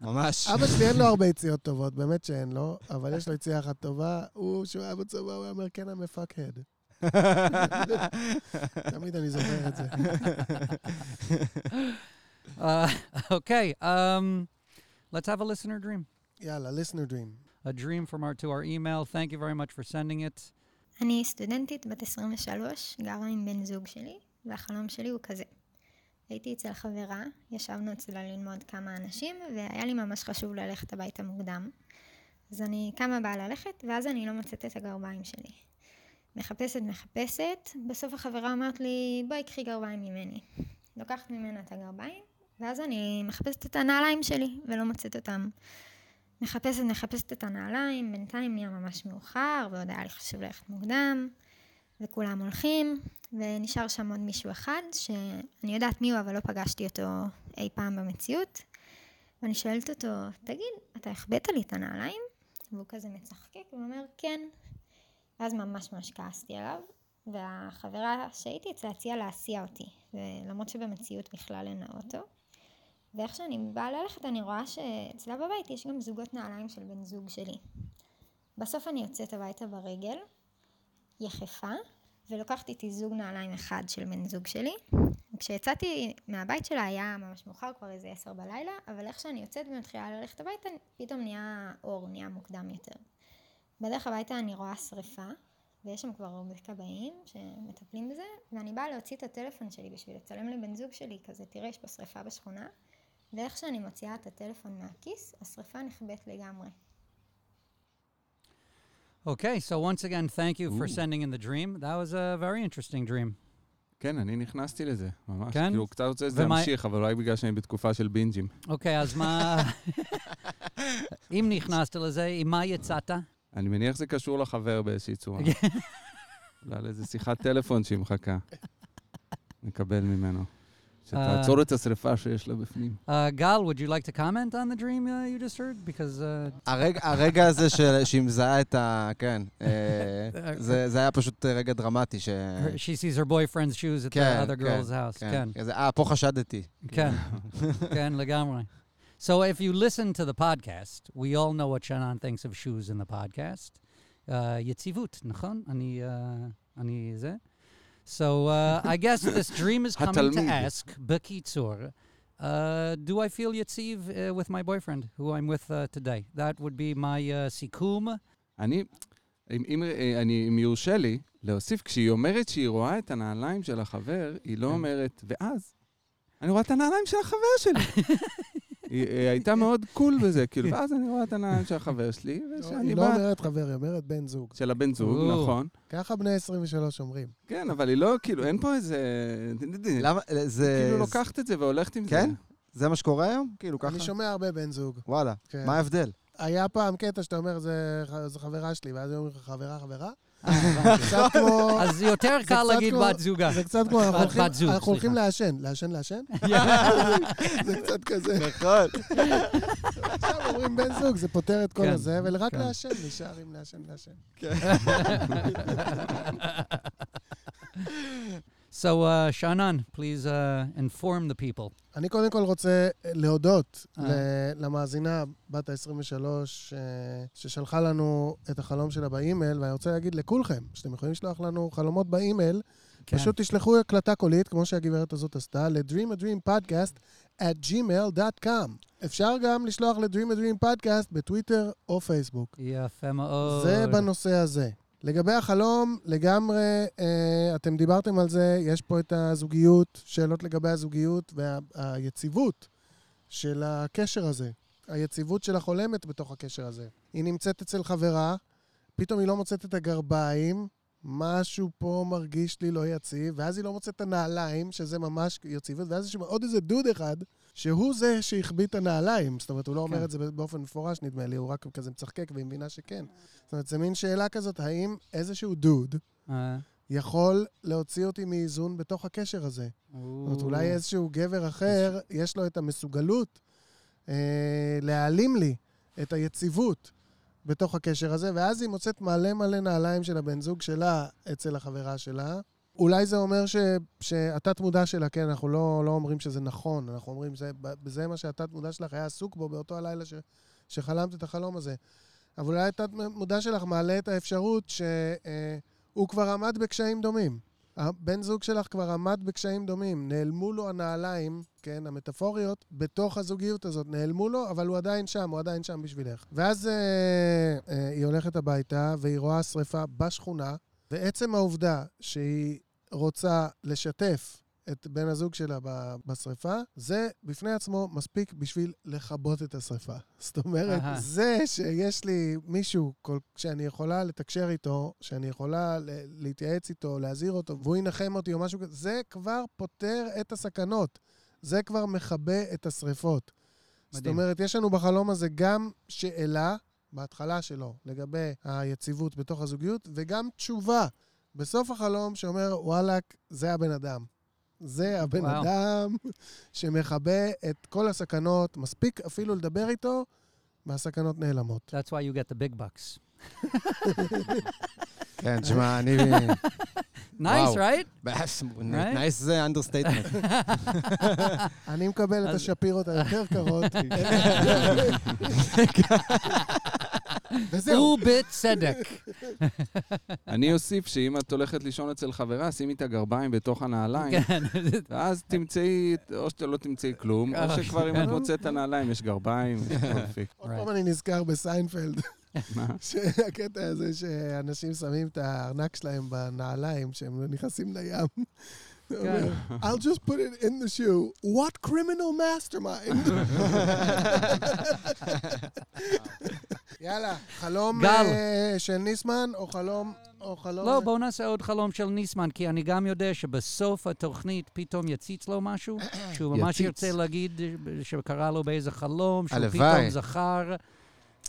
ממש. אבא שלי אין לו הרבה יציאות טובות, באמת שאין לו, אבל יש לו יציאה אחת טובה. הוא, כשהוא היה בצבא, הוא היה אומר, כן, המפקד. [laughs] תמיד אני זוכר את זה. Uh, [laughs] okay, um, let's have a listener dream. יאללה, listener dream. A dream from our to our email. Thank you very much for sending it. אני סטודנטית בת 23, גרה עם בן זוג שלי, והחלום שלי הוא כזה. הייתי אצל חברה, ישבנו אצלה ללמוד כמה אנשים, והיה לי ממש חשוב ללכת הביתה מוקדם. אז אני קמה באה ללכת, ואז אני לא מוצאת את הגרביים שלי. מחפשת, מחפשת, בסוף החברה אומרת לי, בואי קחי גרביים ממני. לוקחת ממנה את הגרביים, ואז אני מחפשת את הנעליים שלי, ולא מוצאת אותם. מחפשת, מחפשת את הנעליים, בינתיים נהיה ממש מאוחר, ועוד היה לי חשוב ללכת מוקדם, וכולם הולכים, ונשאר שם עוד מישהו אחד, שאני יודעת מי הוא, אבל לא פגשתי אותו אי פעם במציאות. ואני שואלת אותו, תגיד, אתה החבאת לי את הנעליים? והוא כזה מצחקק ואומר, כן. ואז ממש ממש כעסתי עליו, והחברה שהייתי אצלה הציעה להסיע אותי, ולמרות שבמציאות בכלל אין לה אוטו. ואיך שאני באה ללכת, אני רואה שאצלה בבית יש גם זוגות נעליים של בן זוג שלי. בסוף אני יוצאת הביתה ברגל, יחפה, ולוקחת איתי זוג נעליים אחד של בן זוג שלי. כשיצאתי מהבית שלה היה ממש מאוחר, כבר איזה עשר בלילה, אבל איך שאני יוצאת ומתחילה ללכת הביתה, פתאום נהיה אור, נהיה מוקדם יותר. בדרך הביתה אני רואה שריפה, ויש שם כבר הרבה כבאים שמטפלים בזה, ואני באה להוציא את הטלפון שלי בשביל לצלם לבן זוג שלי, כזה תראה יש פה שריפה בשכונה, ואיך שאני מוציאה את הטלפון מהכיס, השריפה נכבאת לגמרי. Okay, so once again, thank you for Ooh. sending in the dream. That was a very interesting dream. כן, אני נכנסתי לזה, ממש. כן? כאילו, קצת רוצה ומה- להמשיך, אבל אולי בגלל שאני בתקופה של בינג'ים. אוקיי, אז מה... אם נכנסת לזה, עם מה יצאת? אני מניח שזה קשור לחבר באיזושהי צורה. בגלל איזה שיחת טלפון שהיא מחכה. נקבל ממנו. שתעצור את השרפה שיש לה בפנים. Uh, Gal, would you like to comment on the dream uh, you just heard? Because uh, הרגע, הרגע הזה של- שהיא מזהה את ה... כן. אה, [laughs] זה, זה היה פשוט רגע דרמטי ש... her, she sees her boyfriend's shoes at כן, the other כן, girl's house. כן. כן, כזה, אה, פה חשדתי. כן, כן, לגמרי. [laughs] So if you listen to the podcast, we all know what Shannon thinks of shoes in the podcast. Uh, יציבות, נכון? אני, uh, אני זה. So uh, I guess this dream is [laughs] coming to ask, בקיצור, uh, do I feel יציב uh, with my boyfriend, who I'm with uh, today? That would be my uh, סיכום. אני, אם, אם, אה, אני, אם יורשה לי, להוסיף, כשהיא אומרת שהיא רואה את הנעליים של החבר, היא לא כן. אומרת, ואז, אני רואה את הנעליים של החבר שלי. [laughs] היא, היא הייתה מאוד קול בזה, כאילו, ואז אני רואה את הנעליים של החבר שלי, ושאני היא לא בא... אומרת חבר, היא אומרת בן זוג. של הבן זוג. נכון. ככה בני 23 אומרים. כן, אבל היא לא, כאילו, אין פה איזה... למה? זה... כאילו לוקחת את זה והולכת עם זה. כן? זה מה שקורה היום? כאילו ככה? אני שומע הרבה בן זוג. וואלה. כן. מה ההבדל? היה פעם קטע שאתה אומר, "זה ח- זה חברה שלי, ואז היא אומרת לך, חברה, חברה? אז יותר קל להגיד בת זוגה. זה קצת כמו, אנחנו הולכים-. לעשן. לעשן, לעשן? [laughs] [laughs] זה קצת כזה. נכון. עכשיו אומרים בן זוג, זה פותר את כל כן, הזה, ורק כן. לעשן, נשאר עם לעשן, לעשן. [laughs] So, uh, Shannon, please uh, inform the people. אני קודם כל רוצה להודות אה. ל- למאזינה בת ה-23 ששלחה לנו את החלום שלה באימייל, ואני רוצה להגיד לכולכם שאתם יכולים לשלוח לנו חלומות באימייל, כן. פשוט תשלחו הקלטה קולית, כמו שהגברת הזאת עשתה, ל-Dream a Dream Podcast at gmail.com. אפשר גם לשלוח ל-Dream a Dream Podcast בטוויטר או פייסבוק. יפה מאוד. זה בנושא הזה. לגבי החלום, לגמרי, אה, אתם דיברתם על זה, יש פה את הזוגיות, שאלות לגבי הזוגיות והיציבות של הקשר הזה. היציבות של החולמת בתוך הקשר הזה. היא נמצאת אצל חברה, פתאום היא לא מוצאת את הגרביים, משהו פה מרגיש לי לא יציב, ואז היא לא מוצאת את הנעליים, שזה ממש יציבות, ואז יש עוד איזה דוד אחד, שהוא זה שהחביא את הנעליים. זאת אומרת, הוא לא אומר כן. את זה באופן מפורש, נדמה לי, הוא רק כזה מצחקק והיא מבינה שכן. זאת אומרת, זה מין שאלה כזאת, האם איזשהו דוד אה, יכול להוציא אותי מאיזון בתוך הקשר הזה? זאת אומרת, אולי איזשהו גבר אחר, יש לו את המסוגלות אה, להעלים לי את היציבות בתוך הקשר הזה, ואז היא מוצאת מלא מלא נעליים של הבן זוג שלה אצל החברה שלה. אולי זה אומר ש, שהתת-מודע שלה, כן, אנחנו לא, לא אומרים שזה נכון, אנחנו אומרים שזה זה מה שהתת-מודע שלך היה עסוק בו באותו הלילה ש, שחלמת את החלום הזה. אבל אולי התת-מודע שלך מעלה את האפשרות שהוא כבר עמד בקשיים דומים. הבן זוג שלך כבר עמד בקשיים דומים, נעלמו לו הנעליים, כן, המטאפוריות, בתוך הזוגיות הזאת. נעלמו לו, אבל הוא עדיין שם, הוא עדיין שם בשבילך. ואז אה, אה, היא הולכת הביתה, והיא רואה שריפה בשכונה, ועצם העובדה שהיא רוצה לשתף את בן הזוג שלה בשריפה, זה בפני עצמו מספיק בשביל לכבות את השריפה. [laughs] זאת אומרת, אהה. זה שיש לי מישהו כל, שאני יכולה לתקשר איתו, שאני יכולה ל- להתייעץ איתו, להזהיר אותו, והוא ינחם אותי או משהו כזה, זה כבר פותר את הסכנות. זה כבר מכבה את השריפות. זאת מדהים. אומרת, יש לנו בחלום הזה גם שאלה, בהתחלה שלו, לגבי היציבות בתוך הזוגיות, וגם תשובה בסוף החלום שאומר, וואלכ, זה הבן אדם. זה הבן וואו. אדם שמכבה את כל הסכנות, מספיק אפילו לדבר איתו, והסכנות נעלמות. That's why you get the big bucks. כן, תשמע, אני... Nice, וואו. right? nice זה understatement. [laughs] אני מקבל את השפירות היותר קרות. [laughs] [laughs] וזהו. הוא בצדק. [laughs] אני אוסיף שאם את הולכת לישון אצל חברה, שימי את הגרביים בתוך הנעליים, [laughs] כן. ואז תמצאי, או שאתה לא תמצאי כלום, או ככה, שכבר אם כן. את מוצאת את הנעליים, יש גרביים, יש. עוד פעם אני נזכר בסיינפלד, מה? [laughs] שהקטע הזה שאנשים שמים את הארנק שלהם בנעליים כשהם נכנסים לים. I'll just put it in the shoe. What criminal mastermind? [laughs] יאללה, חלום גל. אה, של ניסמן או חלום... או חלום... לא, בואו נעשה עוד חלום של ניסמן, כי אני גם יודע שבסוף התוכנית פתאום יציץ לו משהו, [coughs] שהוא ממש. ירצה להגיד שקרה לו באיזה חלום, שהוא הלוואי. פתאום זכר.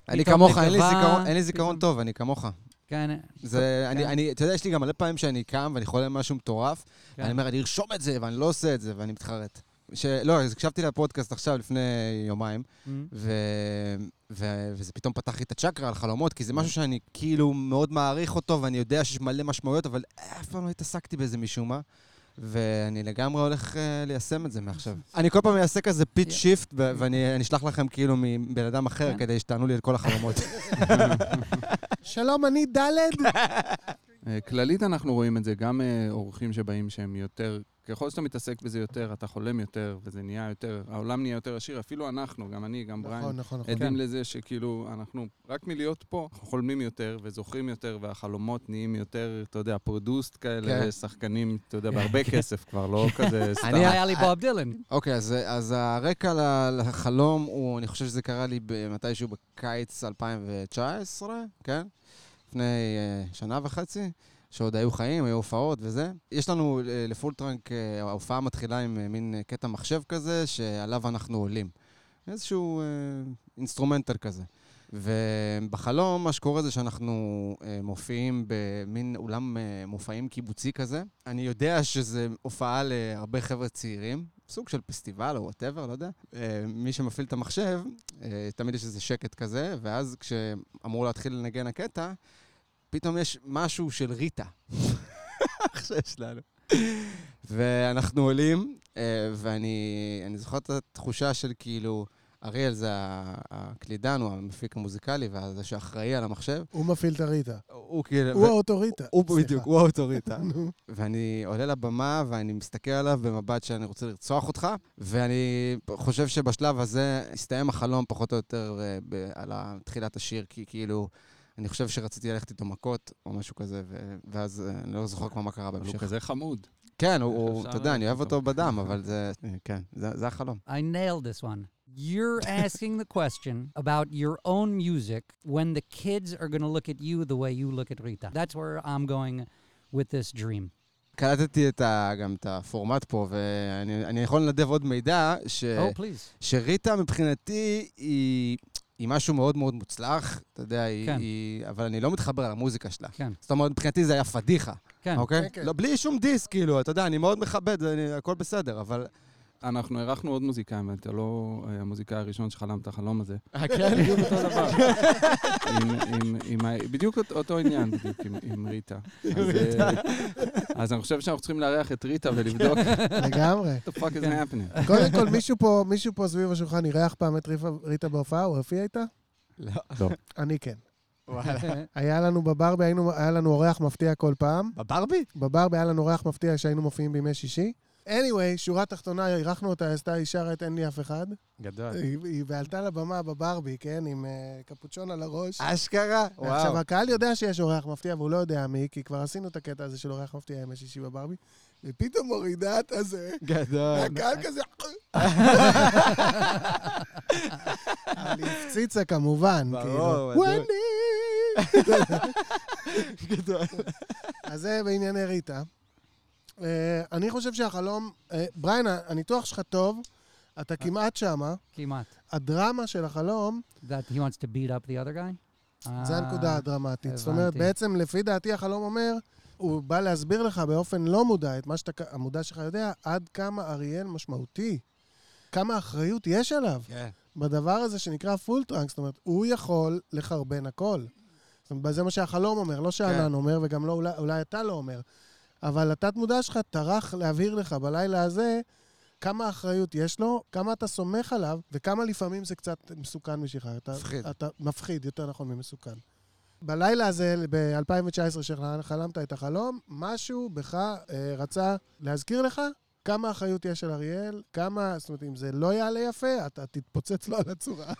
אני כמוך, אין לי. זיכרון- אין לי זיכרון פתאום- טוב, אני כמוך. כן, זה, אני, כן. אני, אתה יודע, יש לי גם מלא פעמים שאני קם ואני חולם משהו מטורף, כן. אני אומר, אני ארשום את זה, ואני לא עושה את זה, ואני מתחרט. ש... לא, אז הקשבתי לפודקאסט עכשיו, לפני יומיים, Mm. ו... ו... וזה פתאום פתח לי את הצ'קרה על חלומות, כי זה משהו שאני כאילו מאוד מעריך אותו, ואני יודע שיש מלא משמעויות, אבל אף פעם לא התעסקתי בזה משום מה. ואני לגמרי הולך uh, ליישם את זה מעכשיו. אני כל פעם אעשה כזה pitch shift, ואני אני אשלח לכם כאילו מבן אדם אחר. כדי שתענו לי את כל החלומות. [laughs] שלום, אני ד'. [laughs] אה, כללית אנחנו רואים את זה, גם אה, אורחים שבאים שהם יותר, ככל שאתה מתעסק בזה יותר, אתה חולם יותר, וזה נהיה יותר, העולם נהיה יותר עשיר, אפילו אנחנו, גם אני, גם בריין, נכון, נכון, נכון. עדים לזה שכאילו, אנחנו, רק מלהיות פה, אנחנו חולמים יותר וזוכרים יותר, והחלומות נהיים יותר, אתה יודע, produced כאלה, כן. שחקנים, אתה יודע, בהרבה [laughs] כסף כבר, לא כזה סתם. אני- היה לי בוב דילן. אוקיי, אז, אז הרקע לחלום הוא, אני חושב שזה קרה לי מתישהו בקיץ 2019, כן? לפני אה, שנה וחצי, שעוד היו חיים, היו הופעות וזה. יש לנו אה, ל Full Trunk, אה, ההופעה מתחילה עם אה, מין אה, קטע מחשב כזה, שעליו אנחנו עולים. איזשהו אה, אינסטרומנטל כזה. ובחלום, מה שקורה זה שאנחנו uh, מופיעים במין אולם אה, מופעים קיבוצי כזה. אני יודע שזה הופעה להרבה חבר'ה צעירים, סוג של פסטיבל או whatever, לא יודע. אה, מי שמפעיל את המחשב, uh, תמיד יש איזה שקט כזה, ואז כשאמור להתחיל לנגן הקטע, פתאום יש משהו של ריטה. [laughs] עכשיו שלנו. ואנחנו עולים, uh, ואני אני זוכר את התחושה של כאילו, אריאל זה הקלידן, הוא המפיק המוזיקלי, וזה שאחראי על המחשב. הוא מפעיל את הריטה. הוא כאילו... הוא האוטוריטה. הוא. בדיוק, הוא האוטוריטה. [laughs] ואני עולה לבמה ואני מסתכל עליו במבט שאני רוצה לרצוח אותך, ואני חושב שבשלב הזה הסתיים החלום פחות או יותר אה, על תחילת השיר, כי כאילו, אני חושב שרציתי ללכת איתו מכות או משהו כזה, ו- ואז אה, אני לא זוכר כבר מה קרה אבל הוא בהמשך. כזה חמוד. כן, הוא- אתה יודע, אני אוהב אותו. בדם, אבל [laughs] זה, כן, זה זה החלום. I nailed this one. You're asking the question about your own music when the kids are going to look at you the way you look at Rita. That's where I'm going with this dream. קלטתי את ה, גם את הפורמט פה, ואני אני יכול לנדב עוד מידע, ש... Oh. שריטה מבחינתי היא, היא משהו מאוד מאוד מוצלח, אתה יודע, היא, כן. היא, אבל אני לא מתחבר על המוזיקה שלה. כן. זאת אומרת, מבחינתי זה היה פדיחה, כן. אוקיי? כן, כן. לא, בלי שום דיס, כאילו, אתה יודע, אני מאוד מכבד, אני, הכל בסדר, אבל... אנחנו אירחנו עוד מוזיקאים, אתה לא אה, המוזיקאי הראשון שחלם את החלום הזה. כן? [laughs] בדיוק אותו דבר. בדיוק אותו- עניין, בדיוק, עם, ריטה. אז, אה, אז אני חושב שאנחנו צריכים לארח את ריטה ולבדוק [laughs] לגמרי. what the fuck is כן. happening. קודם כל, [laughs] מישהו פה, מישהו פה סביב השולחן אירח פעם את ריטה בהופעה? הוא הופיע איתה? לא. אני כן. היה לנו בברבי, היה לנו אורח מפתיע כל פעם. בברבי? בברבי היה לנו אורח מפתיע שהיינו מופיעים בימי שישי. Anyway, שורה תחתונה, אירחנו אותה, עשתה, היא שרה את אין לי אף אחד. גדול. היא היא- ועלתה לבמה בברבי, כן, עם אה, קפוצ'ון על הראש. אשכרה? וואו. עכשיו, הקהל יודע שיש אורח מפתיע, והוא לא יודע מי, כי כבר עשינו את הקטע הזה של אורח מפתיע ימי שישי בברבי, ופתאום מורידה את הזה, גדול. והקהל כזה... אבל היא הפציצה כמובן, ברור, כאילו. בטוח. ווני! [laughs] גדול. אז זה בענייני ריטה. אה, אני חושב שהחלום... אה, בריין, הניתוח שלך טוב, אתה כמעט שמה. כמעט. הדרמה של החלום, That he wants to beat up the other guy? זה אה, הנקודה הדרמטית. זאת אומרת, הבנתי. בעצם, לפי דעתי, החלום אומר, הוא בא להסביר לך באופן לא מודע, את מה שהמודע שלך יודע, עד כמה אריאל משמעותי. כמה אחריות יש עליו כן. בדבר הזה שנקרא Full Trunk. זאת אומרת, הוא יכול לחרבן הכל. זאת אומרת, זה מה שהחלום אומר, לא שאנן כן. אומר, וגם לא, אולי, אולי אתה לא אומר. אבל התת-מודע שלך טרח להבהיר לך בלילה הזה כמה אחריות יש לו, כמה אתה סומך עליו, וכמה לפעמים זה קצת מסוכן בשבילך. אתה, מפחיד. אתה מפחיד, יותר נכון ממסוכן. בלילה הזה, ב-2019, שחלמת את החלום, משהו בך אה, רצה להזכיר לך כמה אחריות יש על אריאל, כמה, זאת אומרת, אם זה לא יעלה יפה, אתה תתפוצץ לו על הצורה.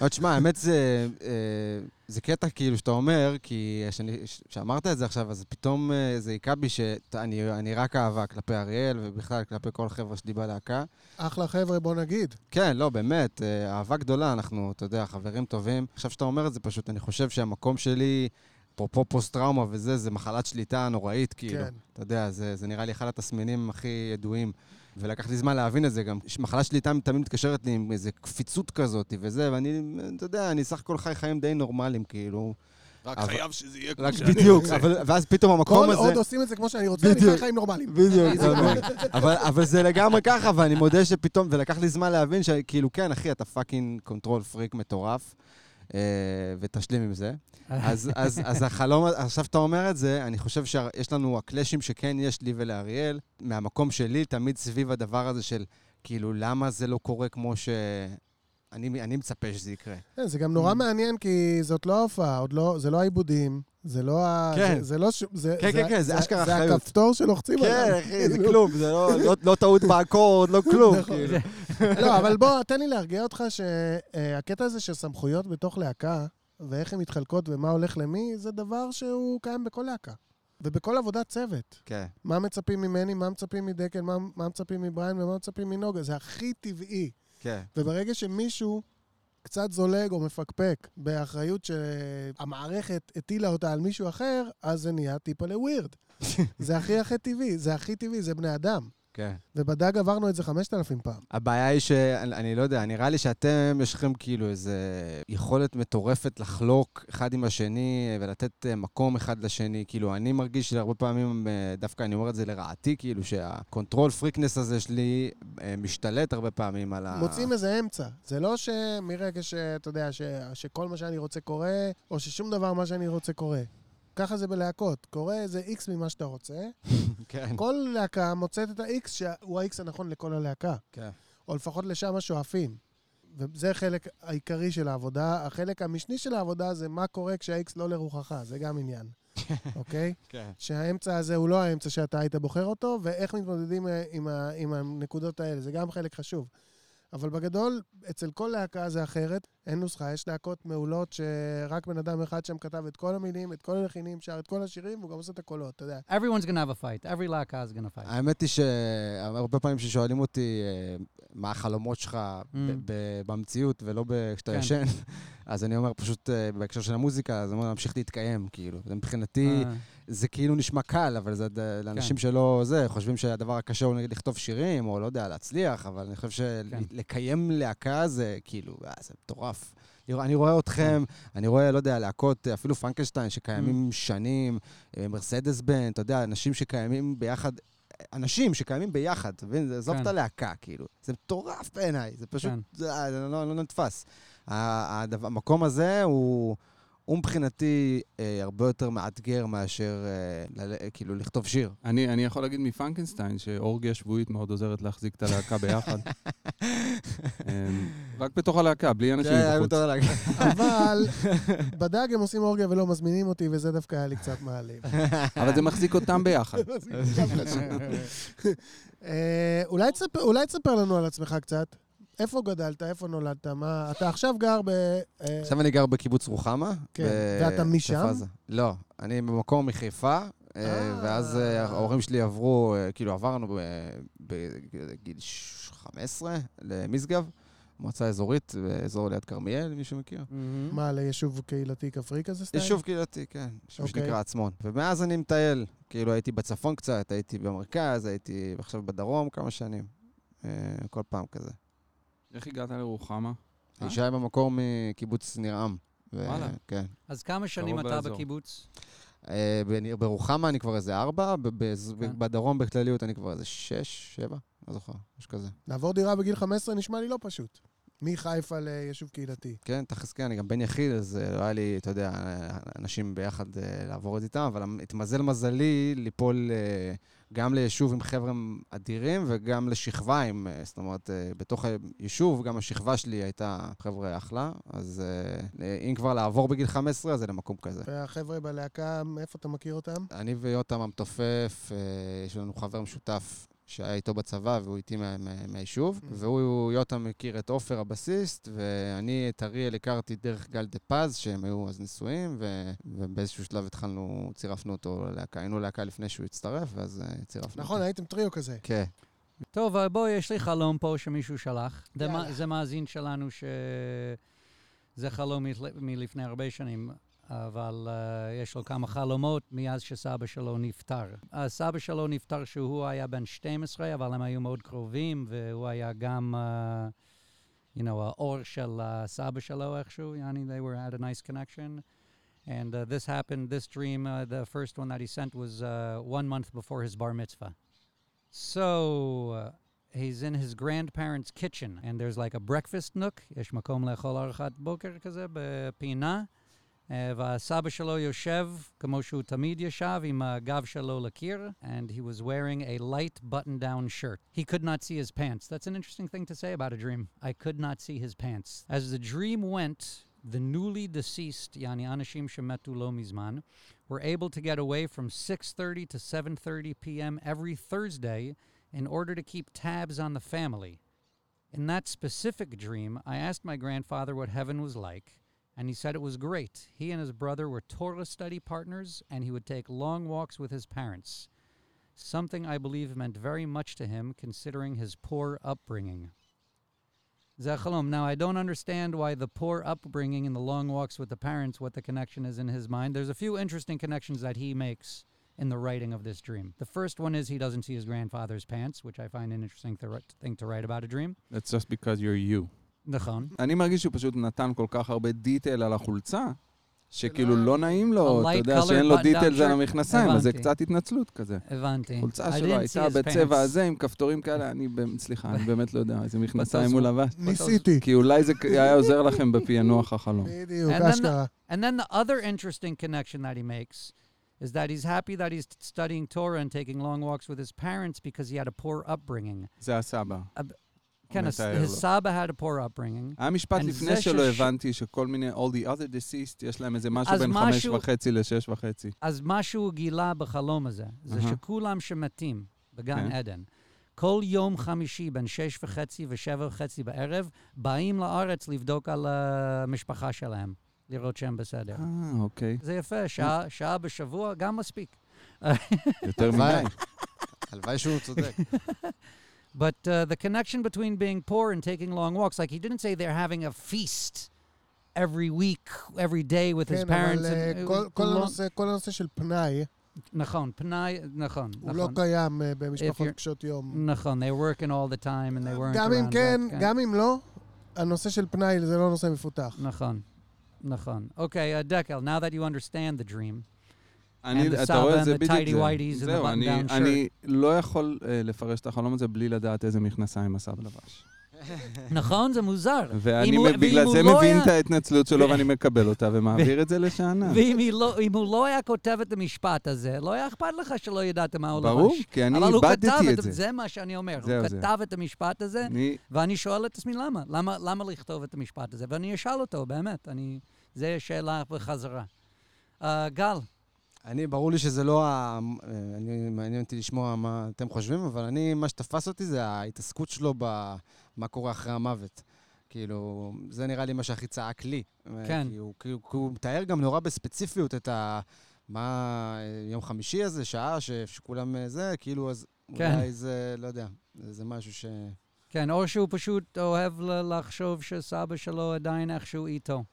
לא, תשמע, האמת זה, אה, זה קטע כאילו שאתה אומר, כי כשאמרת את זה עכשיו, אז פתאום אה, זה היכה בי שאני אני רק אהבה כלפי אריאל, ובכלל כלפי כל החבר'ה שלי בלהקה. אחלה חבר'ה, בוא נגיד. כן, לא, באמת, אה, אהבה גדולה, אנחנו, אתה יודע, חברים טובים. עכשיו שאתה אומר את זה פשוט, אני חושב שהמקום שלי, אפרופו פוסט-טראומה וזה, זה מחלת שליטה נוראית, כאילו. כן. אתה יודע, זה, זה נראה לי אחד התסמינים הכי ידועים. ולקח לי זמן להבין את זה גם. מחלת שליטה תמיד מתקשרת לי עם איזו קפיצות כזאת וזה, ואני, אתה יודע, אני סך הכל חי חיים די נורמליים, כאילו. רק אבל- חייב שזה יהיה כמו שאני בדיוק, רוצה. אבל- ואז פתאום המקום כל הזה... עוד עושים את זה כמו שאני רוצה, אני בדיוק. חי חיים נורמליים. בדיוק. אבל, אבל זה לגמרי ככה, ואני מודה שפתאום, ולקח לי זמן להבין שכאילו, כן, אחי, אתה fucking control freak מטורף, ותשלים עם זה. אז, אז, אז החלום, עכשיו אתה אומר את זה, אני חושב שיש לנו הקלאשים שכן יש לי ולאריאל, מהמקום שלי, תמיד סביב הדבר הזה של, כאילו, למה זה לא קורה כמו ש... אני, אני מצפה שזה יקרה. כן, זה גם נורא מעניין, כי זאת לא ההופעה, לא, זה לא העיבודים, זה לא ה... כן. זה, זה לא... ש- זה, כן, כן, כן, זה אשכרה זה אחריות. הכפתור שלוחצים עליו. כן, אחי, זה כאילו. כלום, זה לא, לא, לא טעות באקורד, לא כלום. נכון. כאילו. לא, אבל בוא, תן לי להרגיע אותך שהקטע הזה של סמכויות בתוך להקה, ואיך הן מתחלקות ומה הולך למי, זה דבר שהוא קיים בכל להקה. ובכל עבודת צוות. כן, מה מצפים ממני, מה מצפים מדקל, מה, מה מצפים מבריין ומה מצפים מנוגה. זה הכי טבעי. כן. וברגע שמישהו קצת זולג או מפקפק באחריות שהמערכת הטילה אותה על מישהו אחר, אז זה נהיה טיפה ל weird. [laughs] זה הכי הכי טבעי, זה הכי טבעי, זה בני אדם. כן. ובדג עברנו את זה 5,000 פעם. הבעיה היא שאני אני לא יודע, נראה לי שאתם, יש לכם כאילו איזו יכולת מטורפת לחלוק אחד עם השני ולתת אה, מקום אחד לשני. כאילו, אני מרגיש שהרבה פעמים, אה, דווקא אני אומר את זה לרעתי, כאילו שה control freakness הזה שלי אה, משתלט הרבה פעמים על ה... מוצאים איזה אמצע. זה לא שמרגע שאתה יודע, ש... שכל מה שאני רוצה קורה, או ששום דבר מה שאני רוצה קורה. ככה זה בלהקות. קורה איזה איקס ממה שאתה רוצה, [laughs] כן, כל להקה מוצאת את ה-X שהוא ה-X הנכון לכל הלהקה. כן. או לפחות לשם שואפים. וזה החלק העיקרי של העבודה. החלק המשני של העבודה זה מה קורה כשה-X לא לרוחך, זה גם עניין, אוקיי? [laughs] כן. שהאמצע הזה הוא לא האמצע שאתה היית בוחר אותו, ואיך מתמודדים אה, עם, ה, עם הנקודות האלה, זה גם חלק חשוב. אבל בגדול, אצל כל להקה זה אחרת, אין נוסחה, יש להקות מעולות שרק בן אדם אחד שם כתב את כל המילים, את כל הלחינים, שר את כל השירים, והוא גם עושה את הקולות, אתה יודע. Everyone's gonna have a fight. Every laka is gonna fight. האמת היא שהרבה פעמים ששואלים אותי אה, מה החלומות שלך Mm. במציאות ולא כשאתה כן. ישן, [laughs] אז אני אומר פשוט אה, בהקשר של המוזיקה, אז אני אומר להמשיך להתקיים, כאילו. זה מבחינתי, אה, זה כאילו נשמע קל, אבל זה כן. לאנשים שלא זה, חושבים שהדבר הקשה הוא נגיד לכתוב שירים, או לא יודע, להצליח, אבל אני חושב כן. שלקיים להקה זה כאילו, אה, זה מטורף. אני רואה- אתכם, אני רואה, לא יודע, להקות, אפילו פרנקלשטיין, שקיימים שנים, אה, מרסדס בן, אתה יודע, אנשים שקיימים ביחד, אנשים שקיימים ביחד, אתה מבין? זה- עזוב כן. את הלהקה, כאילו. זה מטורף בעיניי, זה פשוט, כן. זה אה, זה לא לא נתפס. ה- הדבר- המקום הזה הוא... הוא מבחינתי אה, הרבה יותר מאתגר מאשר אה, ל- כאילו לכתוב שיר. אני, אני יכול להגיד מפרנקנשטיין שאורגיה שבועית מאוד עוזרת להחזיק את הלהקה ביחד. [laughs] אמ, רק בתוך הלהקה, בלי אנשים זה היה. יותר להגיד. [laughs] אבל בדג הם עושים אורגיה ולא מזמינים אותי, וזה דווקא היה לי קצת מעליב. אבל זה מחזיק אותם ביחד. [laughs] אה, אולי תספר- לנו על עצמך קצת. איפה גדלת? איפה נולדת? מה... אתה עכשיו גר ב... אה, עכשיו אני גר בקיבוץ רוחמה. כן, ואתה משם? לא, אני במקור מחיפה. ואז אה, ההורים שלי עברו, אה, כאילו עברנו ב- בגיל ש- 15 למשגב, מועצה אזורית, באזור ליד כרמיאל, מישהו מכיר? מהמם. מה, ליישוב קהילתי כפרי כזה סטייל? יישוב קהילתי, כן, יישוב אוקיי. שנקרא עצמון. ומאז אני מטייל, כאילו הייתי בצפון קצת, הייתי במרכז, הייתי עכשיו בדרום כמה שנים. אה, כל פעם כזה. איך הגעת לרוחמה? אה? אישה במקור מקיבוץ ניר-עם. ו- וואלה. כן. אז כמה שנים אתה. בקיבוץ? אה, בניר- ברוחמה אני כבר איזה ארבע, כן. בדרום בכלליות אני כבר איזה שש, שבע, לא זוכר, משהו כזה. לעבור דירה בגיל 15 נשמע לי לא פשוט. מחיפה ליישוב קהילתי. כן, תכלס כן, אני גם בן יחיד, אז אה, לא היה לי, אתה יודע, אנשים ביחד אה, לעבור את איתם, אבל התמזל מזלי ליפול אה, גם ליישוב עם חבר'ה אדירים וגם לשכבה עם, זאת אומרת, בתוך היישוב, גם השכבה שלי הייתה חבר'ה אחלה, אז אם כבר לעבור בגיל 15, אז זה למקום כזה. והחבר'ה בלהקה, מאיפה אתה מכיר אותם? אני ויותם המתופף, יש לנו חבר משותף שהיה איתו בצבא והוא איתי מה, מה, מהיישוב, והוא, יותם מכיר את עופר הבסיסט, ואני את אריאל הכרתי דרך גל דה פז, שהם היו אז נשואים, ו, ובאיזשהו שלב התחלנו, צירפנו אותו ללהקה. היינו להקה לפני שהוא הצטרף, ואז אה, צירפנו נכון, אותו. הייתם טריו כזה. כן. טוב, בוא, יש לי חלום פה שמישהו שלח. זה זה מאזין שלנו שזה חלום מל- מלפני הרבה שנים, אבל uh, יש לו כמה חלומות מאז שסבא שלו נפטר. Uh, סבא שלו נפטר כשהוא היה בן 12, אבל הם היו מאוד קרובים, והוא היה גם, uh, you know, האור של uh, סבא שלו איכשהו, יעני, they were had a nice connection. And uh, this happened, this dream, uh, the first one that he sent was uh, one month before his bar mitzvah. So uh, he's in his grandparents' kitchen, and there's like a breakfast nook. יש מקום לאכול ארוחת בוקר כזה בפינה. אה, והסבא שלו יושב כמו שהוא תמיד ישב עם הגב שלו לקיר, and he was wearing a light button-down shirt. He could not see his pants. That's an interesting thing to say about a dream. I could not see his pants. As the dream went, the newly deceased, yani anashim shemetu lo mizman, were able to get away from 6.30 to 7.30 p.m. every Thursday in order to keep tabs on the family. In that specific dream, I asked my grandfather what heaven was like, and he said it was great. He and his brother were Torah study partners, and he would take long walks with his parents, something I believe meant very much to him considering his poor upbringing. Zechalom, now I don't understand why the poor upbringing and the long walks with the parents, what the connection is in his mind. There's a few interesting connections that he makes in the writing of this dream. The first one is he doesn't see his grandfather's pants, which I find an interesting thing to write about a dream. That's just because you're you. נכון. אני מרגיש שהוא פשוט נתן כל כך הרבה דיטייל על החולצה, שכאילו לא נעים לו, אתה יודע שאין לו button-down דיטייל על. המכנסיים, אז זה. קצת התנצלות כזה. הבנתי. החולצה I שלו הייתה בצבע. הזה, עם כפתורים כאלה, אני סליחה, אני באמת לא יודע איזה מכנסיים הוא לבש. ניסיתי. כי אולי זה היה עוזר לכם בפענוח החלום. בדיוק, And then- אשכרה. And then the other interesting connection that he makes is that he's happy that he's studying Torah and taking long walks with his parents because he had a poor upbringing. זה הסבא. כן, הוא his, מתאר his לו. סבא had a poor upbringing. היה משפט לפני שלא הבנתי שכל מיני, all the other deceased, יש להם איזה משהו בין חמש וחצי לשש וחצי. אז מה שהוא גילה בחלום הזה, זה. שכולם שמתים בגן כן. עדן, כל יום חמישי בין שש וחצי ושבע וחצי בערב, באים לארץ לבדוק על המשפחה שלהם, לראות שהם בסדר. אה, אוקיי. זה יפה, שעה, שעה בשבוע גם מספיק. יותר. מדי. הלוואי שהוא צודק. [laughs] But uh, the connection between being poor and taking long walks, like he didn't say they're having a feast every week, every day with his כן, parents. אבל and אה, it כל- was כל long- הנושא- כל הנושא של פנאי, נכון, פנאי, נכון, הוא לא נכון. קיים אה, במשפחות you're- קשות יום. נכון, they were working all the time and they weren't גם אם around כן, that, גם אם לא, הנושא של פנאי זה לא נושא מפותח. נכון, נכון. Okay, uh, Dekel, now that you understand the dream, אני, And the אתה רואה, Saba זה בדיוק tidy זה. זהו, אני, אני לא יכול אה, לפרש את החלום הזה בלי לדעת איזה מכנסיים הסבא לבש. [laughs] נכון? זה מוזר. ואני בגלל זה לא מבין את ההתנצלות שלו ואני מקבל אותה ומעביר את זה לשאנן. ואם לא- הוא לא היה כותב את המשפט הזה, לא היה אכפת לך שלא ידעת מה הוא לבש. ברור, כי אני איבדתי את זה. זה מה שאני אומר. הוא זה. כתב את המשפט הזה, אני, ואני שואל את עצמי למה? למה, למה לכתוב את המשפט הזה? ואני אשאל אותו, באמת. אני... זו שאלה בחזרה. Uh, גל, אני, ברור לי שזה לא ה... אני, מעניין אותי לשמוע מה אתם חושבים, אבל אני, מה שתפס אותי זה ההתעסקות שלו במה קורה אחרי המוות. כאילו, זה נראה לי מה שהכי צעק לי. כן. כי הוא, כי הוא, כי הוא מתאר גם נורא בספציפיות את ה... מה, יום חמישי הזה, שעה ש, שכולם אה, זה, כאילו, אז כן. אולי זה, לא יודע, זה, משהו ש... כן, או שהוא פשוט אוהב לחשוב שסבא שלו עדיין איכשהו איתו.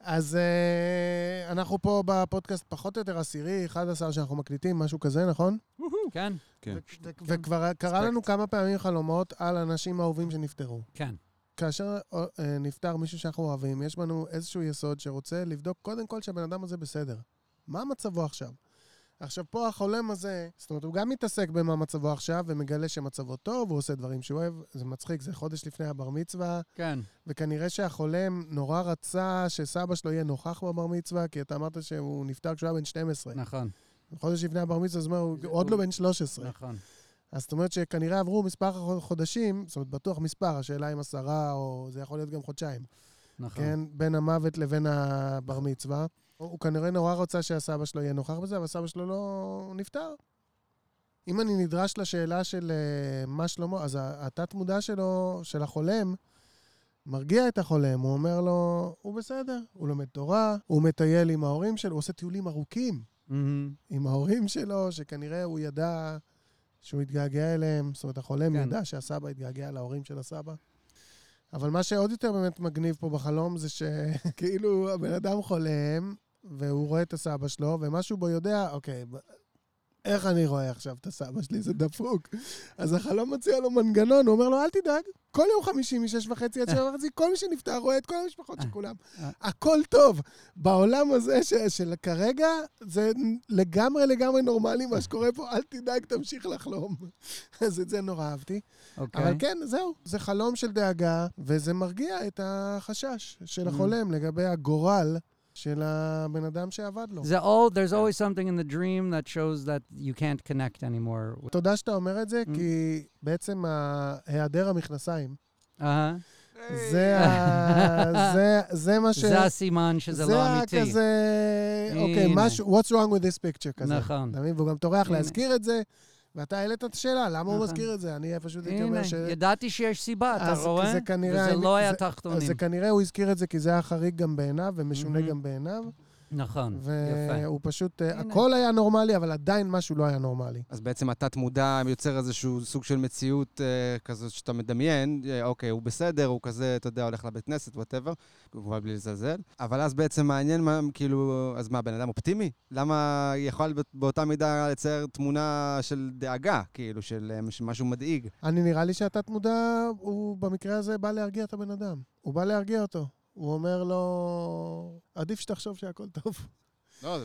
אז אה, אנחנו פה בפודקאסט פחות או יותר עשירי, 11 שאנחנו מקליטים, משהו כזה, נכון? כן? כן. וכבר קרה לנו כמה פעמים חלומות על אנשים אהובים שנפטרו. כן. כאשר אה, נפטר מישהו שאנחנו אוהבים, יש לנו איזשהו יסוד שרוצה לבדוק קודם כל שהבן אדם הזה בסדר. מה מצבו עכשיו? עכשיו, פה החולם הזה, זאת אומרת, הוא גם מתעסק במה מצבו עכשיו, ומגלה שמצבו טוב, הוא עושה דברים שהוא אוהב, זה מצחיק, זה חודש לפני הבר מצווה, כן. וכנראה שהחולם נורא רצה שסבא שלו יהיה נוכח בבר מצווה, כי אתה אמרת שהוא נפטר כשהוא היה בן 12. נכון, חודש לפני הבר מצווה, זאת אומרת, הוא עוד לא בן 13. נכון. אז זאת אומרת שכנראה עברו מספר חודשים, זאת אומרת, בטוח מספר, השאלה אם עשרה, או זה יכול להיות גם חודשיים, נכון. כן? בין המוות לבין הבר מצווה. הוא, הוא כנראה נורא רוצה שהסבא שלו יהיה נוכח בזה, אבל סבא שלו לא... נפטר. אם אני נדרש לשאלה של אה, מה שלמה, אז התת-מודע שלו, של החולם, מרגיע את החולם, הוא אומר לו, הוא בסדר, הוא לומד תורה, הוא מטייל עם ההורים שלו, הוא עושה טיולים ארוכים מהמם. עם ההורים שלו, שכנראה הוא ידע שהוא התגעגע אליהם, זאת אומרת, החולם כן. ידע שהסבא התגעגע להורים של הסבא. אבל מה שעוד יותר באמת מגניב פה בחלום זה שכאילו [laughs] הבן אדם חולם, והוא רואה את הסבא שלו, ומשהו בו יודע, אוקיי, איך אני רואה עכשיו את הסבא שלי? זה דפוק. אז החלום מציע לו מנגנון, הוא אומר לו, אל תדאג, כל יום חמישי משש וחצי עד שבע וחצי, כל מי שנפטר רואה את כל המשפחות של כולם. הכל טוב. בעולם הזה ש- של כרגע, זה לגמרי לגמרי נורמלי מה שקורה פה, אל תדאג, תמשיך לחלום. [laughs] אז את זה נורא אהבתי. אוקיי. אבל כן, זהו, זה חלום של דאגה, וזה מרגיע את החשש של Mm. החולם לגבי הגורל של הבן אדם שאבד לו. It all, there's always something in the dream that shows that you can't connect anymore. with- תודה שאתה אומר את זה, Mm. כי בעצם היעדר המכנסיים, Uh-huh. זה ה- [laughs] זה- זה מה ש... זה הסימן שזה זה לא אמיתי. כזה, אוקיי. משהו, what's wrong with this picture כזה. נכון. אתה מבין? והוא גם טורח. להזכיר את זה, ואתה העלית את השאלה, למה הוא נכון. מזכיר את זה? אני פשוט הייתי הנה, אומר ש... ידעתי שיש סיבה, אתה אז רואה? זה כנראה... וזה לא היה תחתונים. אז זה כנראה הוא הזכיר את זה כי זה היה חריג גם בעיניו, ומשונה מהמם. גם בעיניו, נכון, יפה. והוא פשוט, אה, הנה. הכל היה נורמלי, אבל עדיין משהו לא היה נורמלי. אז בעצם התת-מודע יוצר איזשהו סוג של מציאות אה, כזאת שאתה מדמיין, אה, אוקיי, הוא בסדר, הוא כזה, אתה יודע, הולך לבית כנסת, whatever, כמובן בלי לזלזל. אבל אז בעצם מעניין מה, כאילו, אז מה, בן אדם אופטימי? למה יכול בא- באותה מידה לצייר תמונה של דאגה, כאילו, של אה, מש- משהו מדאיג? אני נראה לי שהתת-מודע, הוא במקרה הזה בא להרגיע את הבן אדם. הוא בא להרגיע אותו. הוא אומר לו, עדיף שתחשוב שהכל טוב. לא, זה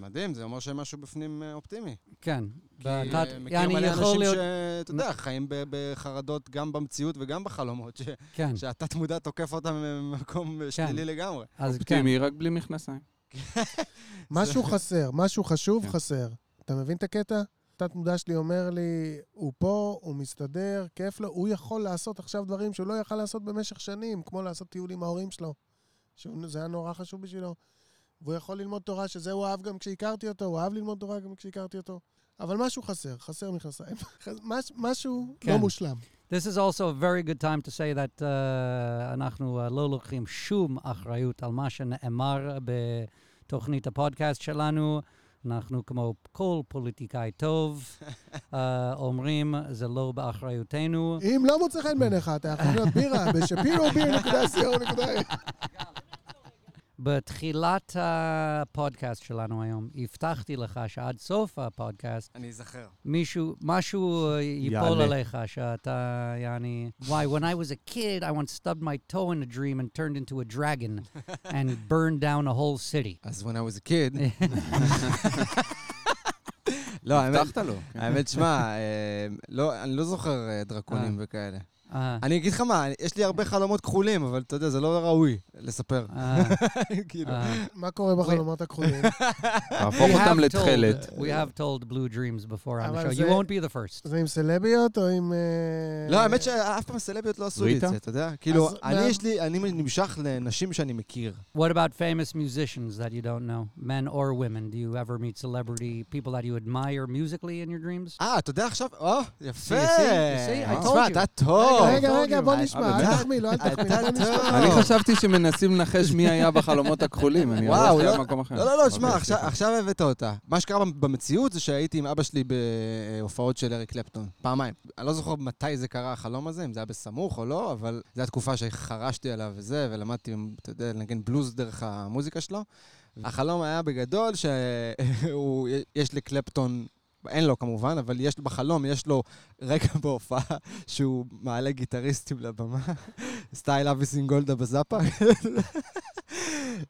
מדהים, זה אומר שמשהו בפנים אה, אופטימי. כן. כי אה, מכיר מלא אנשים להיות... שאתה יודע, חיים בחרדות גם במציאות וגם בחלומות, ש- כן, שהתת-מודע תוקף אותם ממקום שלילי לגמרי. אז כן. אופטימי, רק בלי מכנסיים. [laughs] משהו חסר, משהו חשוב כן. חסר. אתה מבין את הקטע? תת-מודע שלי אומר לי, הוא פה, הוא מסתדר, כיף לו, הוא יכול לעשות עכשיו דברים שהוא לא יכל לעשות במשך שנים, כמו לעשות טיול עם ההורים שלו, שזה היה נורא חשוב בשבילו. והוא יכול ללמוד תורה, שזה הוא אהב גם כשהכרתי אותו, הוא אהב ללמוד תורה גם כשהכרתי אותו. אבל משהו חסר, חסר מכנסיים. [laughs] מש, משהו כן. לא מושלם. This is also a very good time to say that uh, אנחנו uh, לא לוקחים שום אחריות על מה שנאמר בתוכנית הפודקאסט שלנו. אנחנו, כמו כל פוליטיקאי טוב, uh, [laughs] אומרים, זה לא באחריותנו. אם לא מוצא חן בעיניך, אתה יכול לקנות בירה [laughs] בשפירו ביר.co.il. בתחילת הפודקאסט שלנו היום, הבטחתי לך שעד סוף הפודקאסט, אני אזכר. מישהו, משהו ייפול. עליך, שאתה, יעני... Why, when I was a kid, I once stubbed my toe in a dream and turned into a dragon and [laughs] burned down a whole city. אז when I was a kid... [laughs] [laughs] לא, האמת, הבטחת לו. האמת, שמע, אה, לא, אני לא זוכר אה, דרקונים וכאלה. אה, אני אגיד לך מה, יש לי הרבה חלומות כחולים, אבל אתה יודע, זה לא ראוי לספר. אה, [laughs] כאילו. אה. מה קורה בחלומות הכחולים? [laughs] תהפוך We אותם have לתכלת. told- We have told blue dreams before on the show. You won't be the first. זה עם סלביות או עם... לא, האמת שאף פעם סלביות לא עשו לי את? זה, אתה יודע? כאילו, אני מה- יש לי, אני נמשך לנשים שאני מכיר. What about famous musicians that you don't know, men or women? Do you ever meet celebrity people that you admire musically in your dreams? אה, אתה יודע עכשיו? או, יפה. see, you see, I told תשמע. אתה טוב. רגע, רגע. בוא נשמע, אל? תחמיא לו, אל תחמיא. טוב. אני חשבתי שמנסים לנחש מי היה בחלומות הכחולים, אני הלכתי לא- למקום אחר. לא, לא, לא, תשמע, אוקיי, עכשיו- הבאת אותה. מה שקרה במציאות זה שהייתי עם אבא שלי בהופעות של אריק קלפטון, פעמיים. אני לא זוכר מתי זה קרה, החלום הזה, אם זה היה בסמוך או לא, אבל זו הייתה תקופה שחרשתי עליו וזה, ולמדתי, אתה יודע, לנגן בלוז דרך המוזיקה שלו. החלום היה בגדול שיש לקלפטון... אין לו כמובן, אבל יש בחלום, יש לו רגע [laughs] בהופעה שהוא מעלה גיטריסטים לבמה, [laughs] סטייל אבי סינגולדה בזאפה.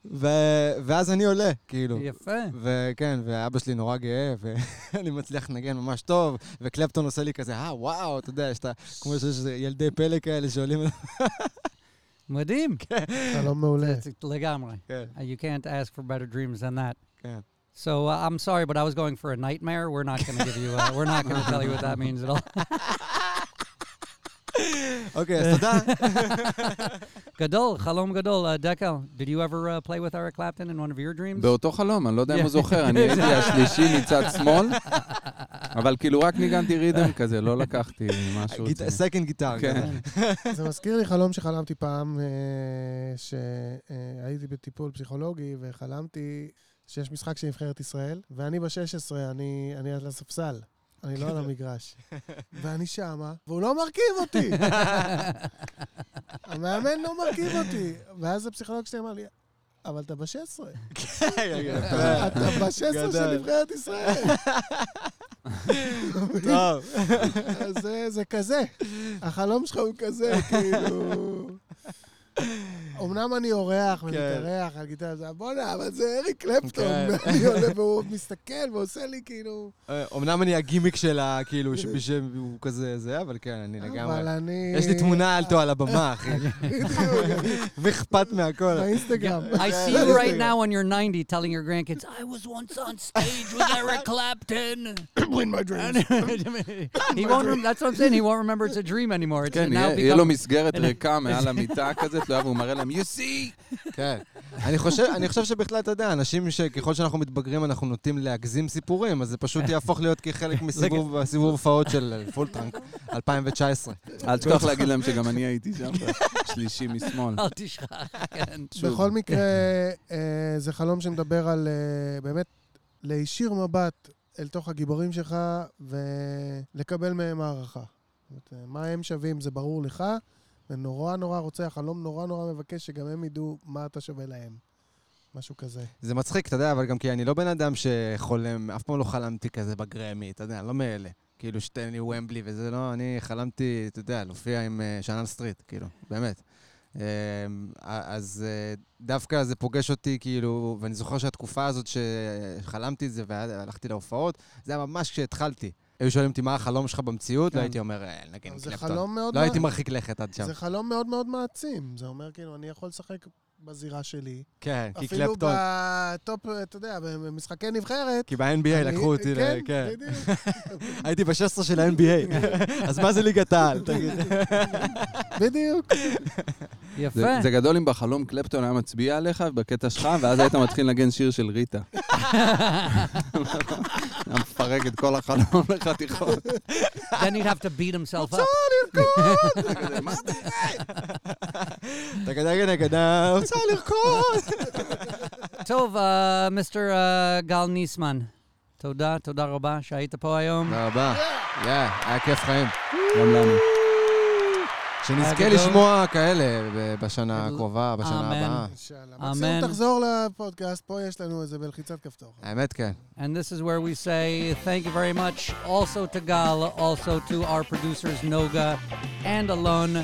ו- ואז אני עולה, כאילו. יפה. וכן, ואבא שלי נורא גאה, [laughs] ואני מצליח לנגן ממש טוב, וקלפטון עושה לי כזה, אה, וואו, אתה יודע, יש את ה... כמו שיש ילדי פלא כאלה שעולים... מדהים. חלום מעולה. זה לגמרי. כן, Uh, You can't ask for better dreams than that. כן. So uh, I'm sorry, but I was going for a nightmare. We're not going to give you. Uh, we're not going to tell you what that means at all. אוקיי, אז תודה. Gadol, Chalom Gadol, uh, Dekel. Did you ever uh, play with Eric Clapton in one of your dreams? באותו חלום, אני לא יודע אם הוא זוכר, אני הייתי השלישי מצד שמאל, אבל כאילו רק ניגנתי ריתם כזה, לא לקחתי משהו. סקנד גיטר. כן. זה מזכיר לי חלום שחלמתי פעם, אה, שהייתי בטיפול פסיכולוגי וחלמתי שיש משחק של נבחרת ישראל, ואני ב-16, אני אני על הספסל. אני לא על המגרש. [laughs] ואני שמה, והוא לא מרכיב אותי. [laughs] המאמן לא מרכיב אותי. ואז הפסיכולוג שלי אמר לי, אבל אתה ב-16. אתה ב-16 של. נבחרת ישראל. [laughs] טוב. זה כזה. החלום שלך הוא כזה, כאילו... אמנם אני אורח כן. ומתארח על גיטרה, זה בואנה, אבל זה אריק קלפטון. כן. [laughs] אני עולה והוא מסתכל ועושה לי כאילו... אה, אמנם אני הגימיק שלה, כאילו, [laughs] שמי שהוא כזה זה, אבל כן, אני אבל לגמרי... אני... יש לי תמונה אלטו על הבמה, [laughs] אחי. ואכפת מהכל. באינסטגרם. I see you right now when you're 90 telling your grandkids, I was once on stage with Eric Clapton. [coughs] Win my dreams. he won't. That's what I'm saying. He won't remember it's a dream anymore. It's כן, now יהיה לו. מסגרת ריקה מעל המיטה כזה, תלויה, והוא מראה להם, you see! כן. אני חושב, אני חושב שבכלל, אתה יודע, אנשים שככל שאנחנו מתבגרים, אנחנו נוטים להגזים סיפורים, אז זה פשוט יהפוך להיות כחלק [laughs] מסיבוב הופעות של פולטרנק 2019. אל תשכח להגיד להם שגם אני הייתי שם, בשלישי משמאל. אל תשכח. כן. בכל מקרה, אה, זה חלום שמדבר על אה, באמת להישיר מבט אל תוך הגיבורים שלך ולקבל מהם הערכה. מה הם שווים זה ברור לך, ונורא נורא רוצה, החלום נורא נורא מבקש שגם הם ידעו מה אתה שווה להם. משהו כזה. זה מצחיק, אתה יודע, אבל גם כי אני לא בן אדם שחולם, אף פעם לא חלמתי כזה בגרמי, אתה יודע, לא מאלה. כאילו, שתן לי ומבלי וזה לא, אני חלמתי, אתה יודע, להופיע עם אה, שאנן סטריט, כאילו, באמת. אה, אז אה, דווקא זה פוגש אותי, כאילו, ואני זוכר שהתקופה הזאת שחלמתי את זה והלכתי להופעות, זה היה ממש כשהתחלתי. היו שואלים אותי מה החלום שלך במציאות, כן. לא הייתי אומר, "אה, זה קלפטון. לא מע- הייתי מרחיק לכת עד שם. זה חלום מאוד מאוד מעצים. זה אומר, כאילו, אני יכול לשחק בזירה שלי. כן, כי אפילו קלפטון. בטופ, אתה יודע, במשחקי נבחרת. כי ב-NBA לקחו אותי, ל- כן, כן. בדיוק. הייתי ב-16 של ה-NBA. אז מה זה ליגת העל? תגיד. בדיוק. יפה. זה- גדול אם בחלום קלפטון היה מצביע עליך בקטע שלך, ואז היית מתחיל לנגן שיר של ריטה. היה מפרק את כל החלום לחתיכות. then he'd have to beat himself up. כזה, מה אתה תגדה גדה, רוצה לרקוד. טוב, אה, מיסטר אה, גל ניסמן, תודה, תודה רבה שהיית פה היום. תודה רבה. יא, היה כיף חיים. גם לנו. שנזכה היה גדול. לשמוע כאלה ב- בשנה גדול. הקרובה, בשנה אמן. הבאה. אינשאללה. אמן. מקסימום תחזור לפודקאסט, פה יש לנו איזה בלחיצת כפתור. האמת, כן. And this is where we say thank you very much also to Gal, also to our producers Noga and Alon,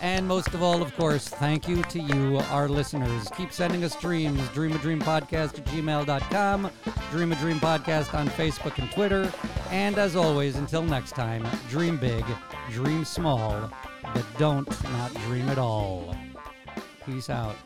and most of all, of course, thank you to you, our listeners. Keep sending us dreams, dream a dreamadreampodcast at gmail.com, Dream a Dream Podcast on Facebook and Twitter. And as always, until next time, dream big, dream small, but don't not dream at all. Peace out.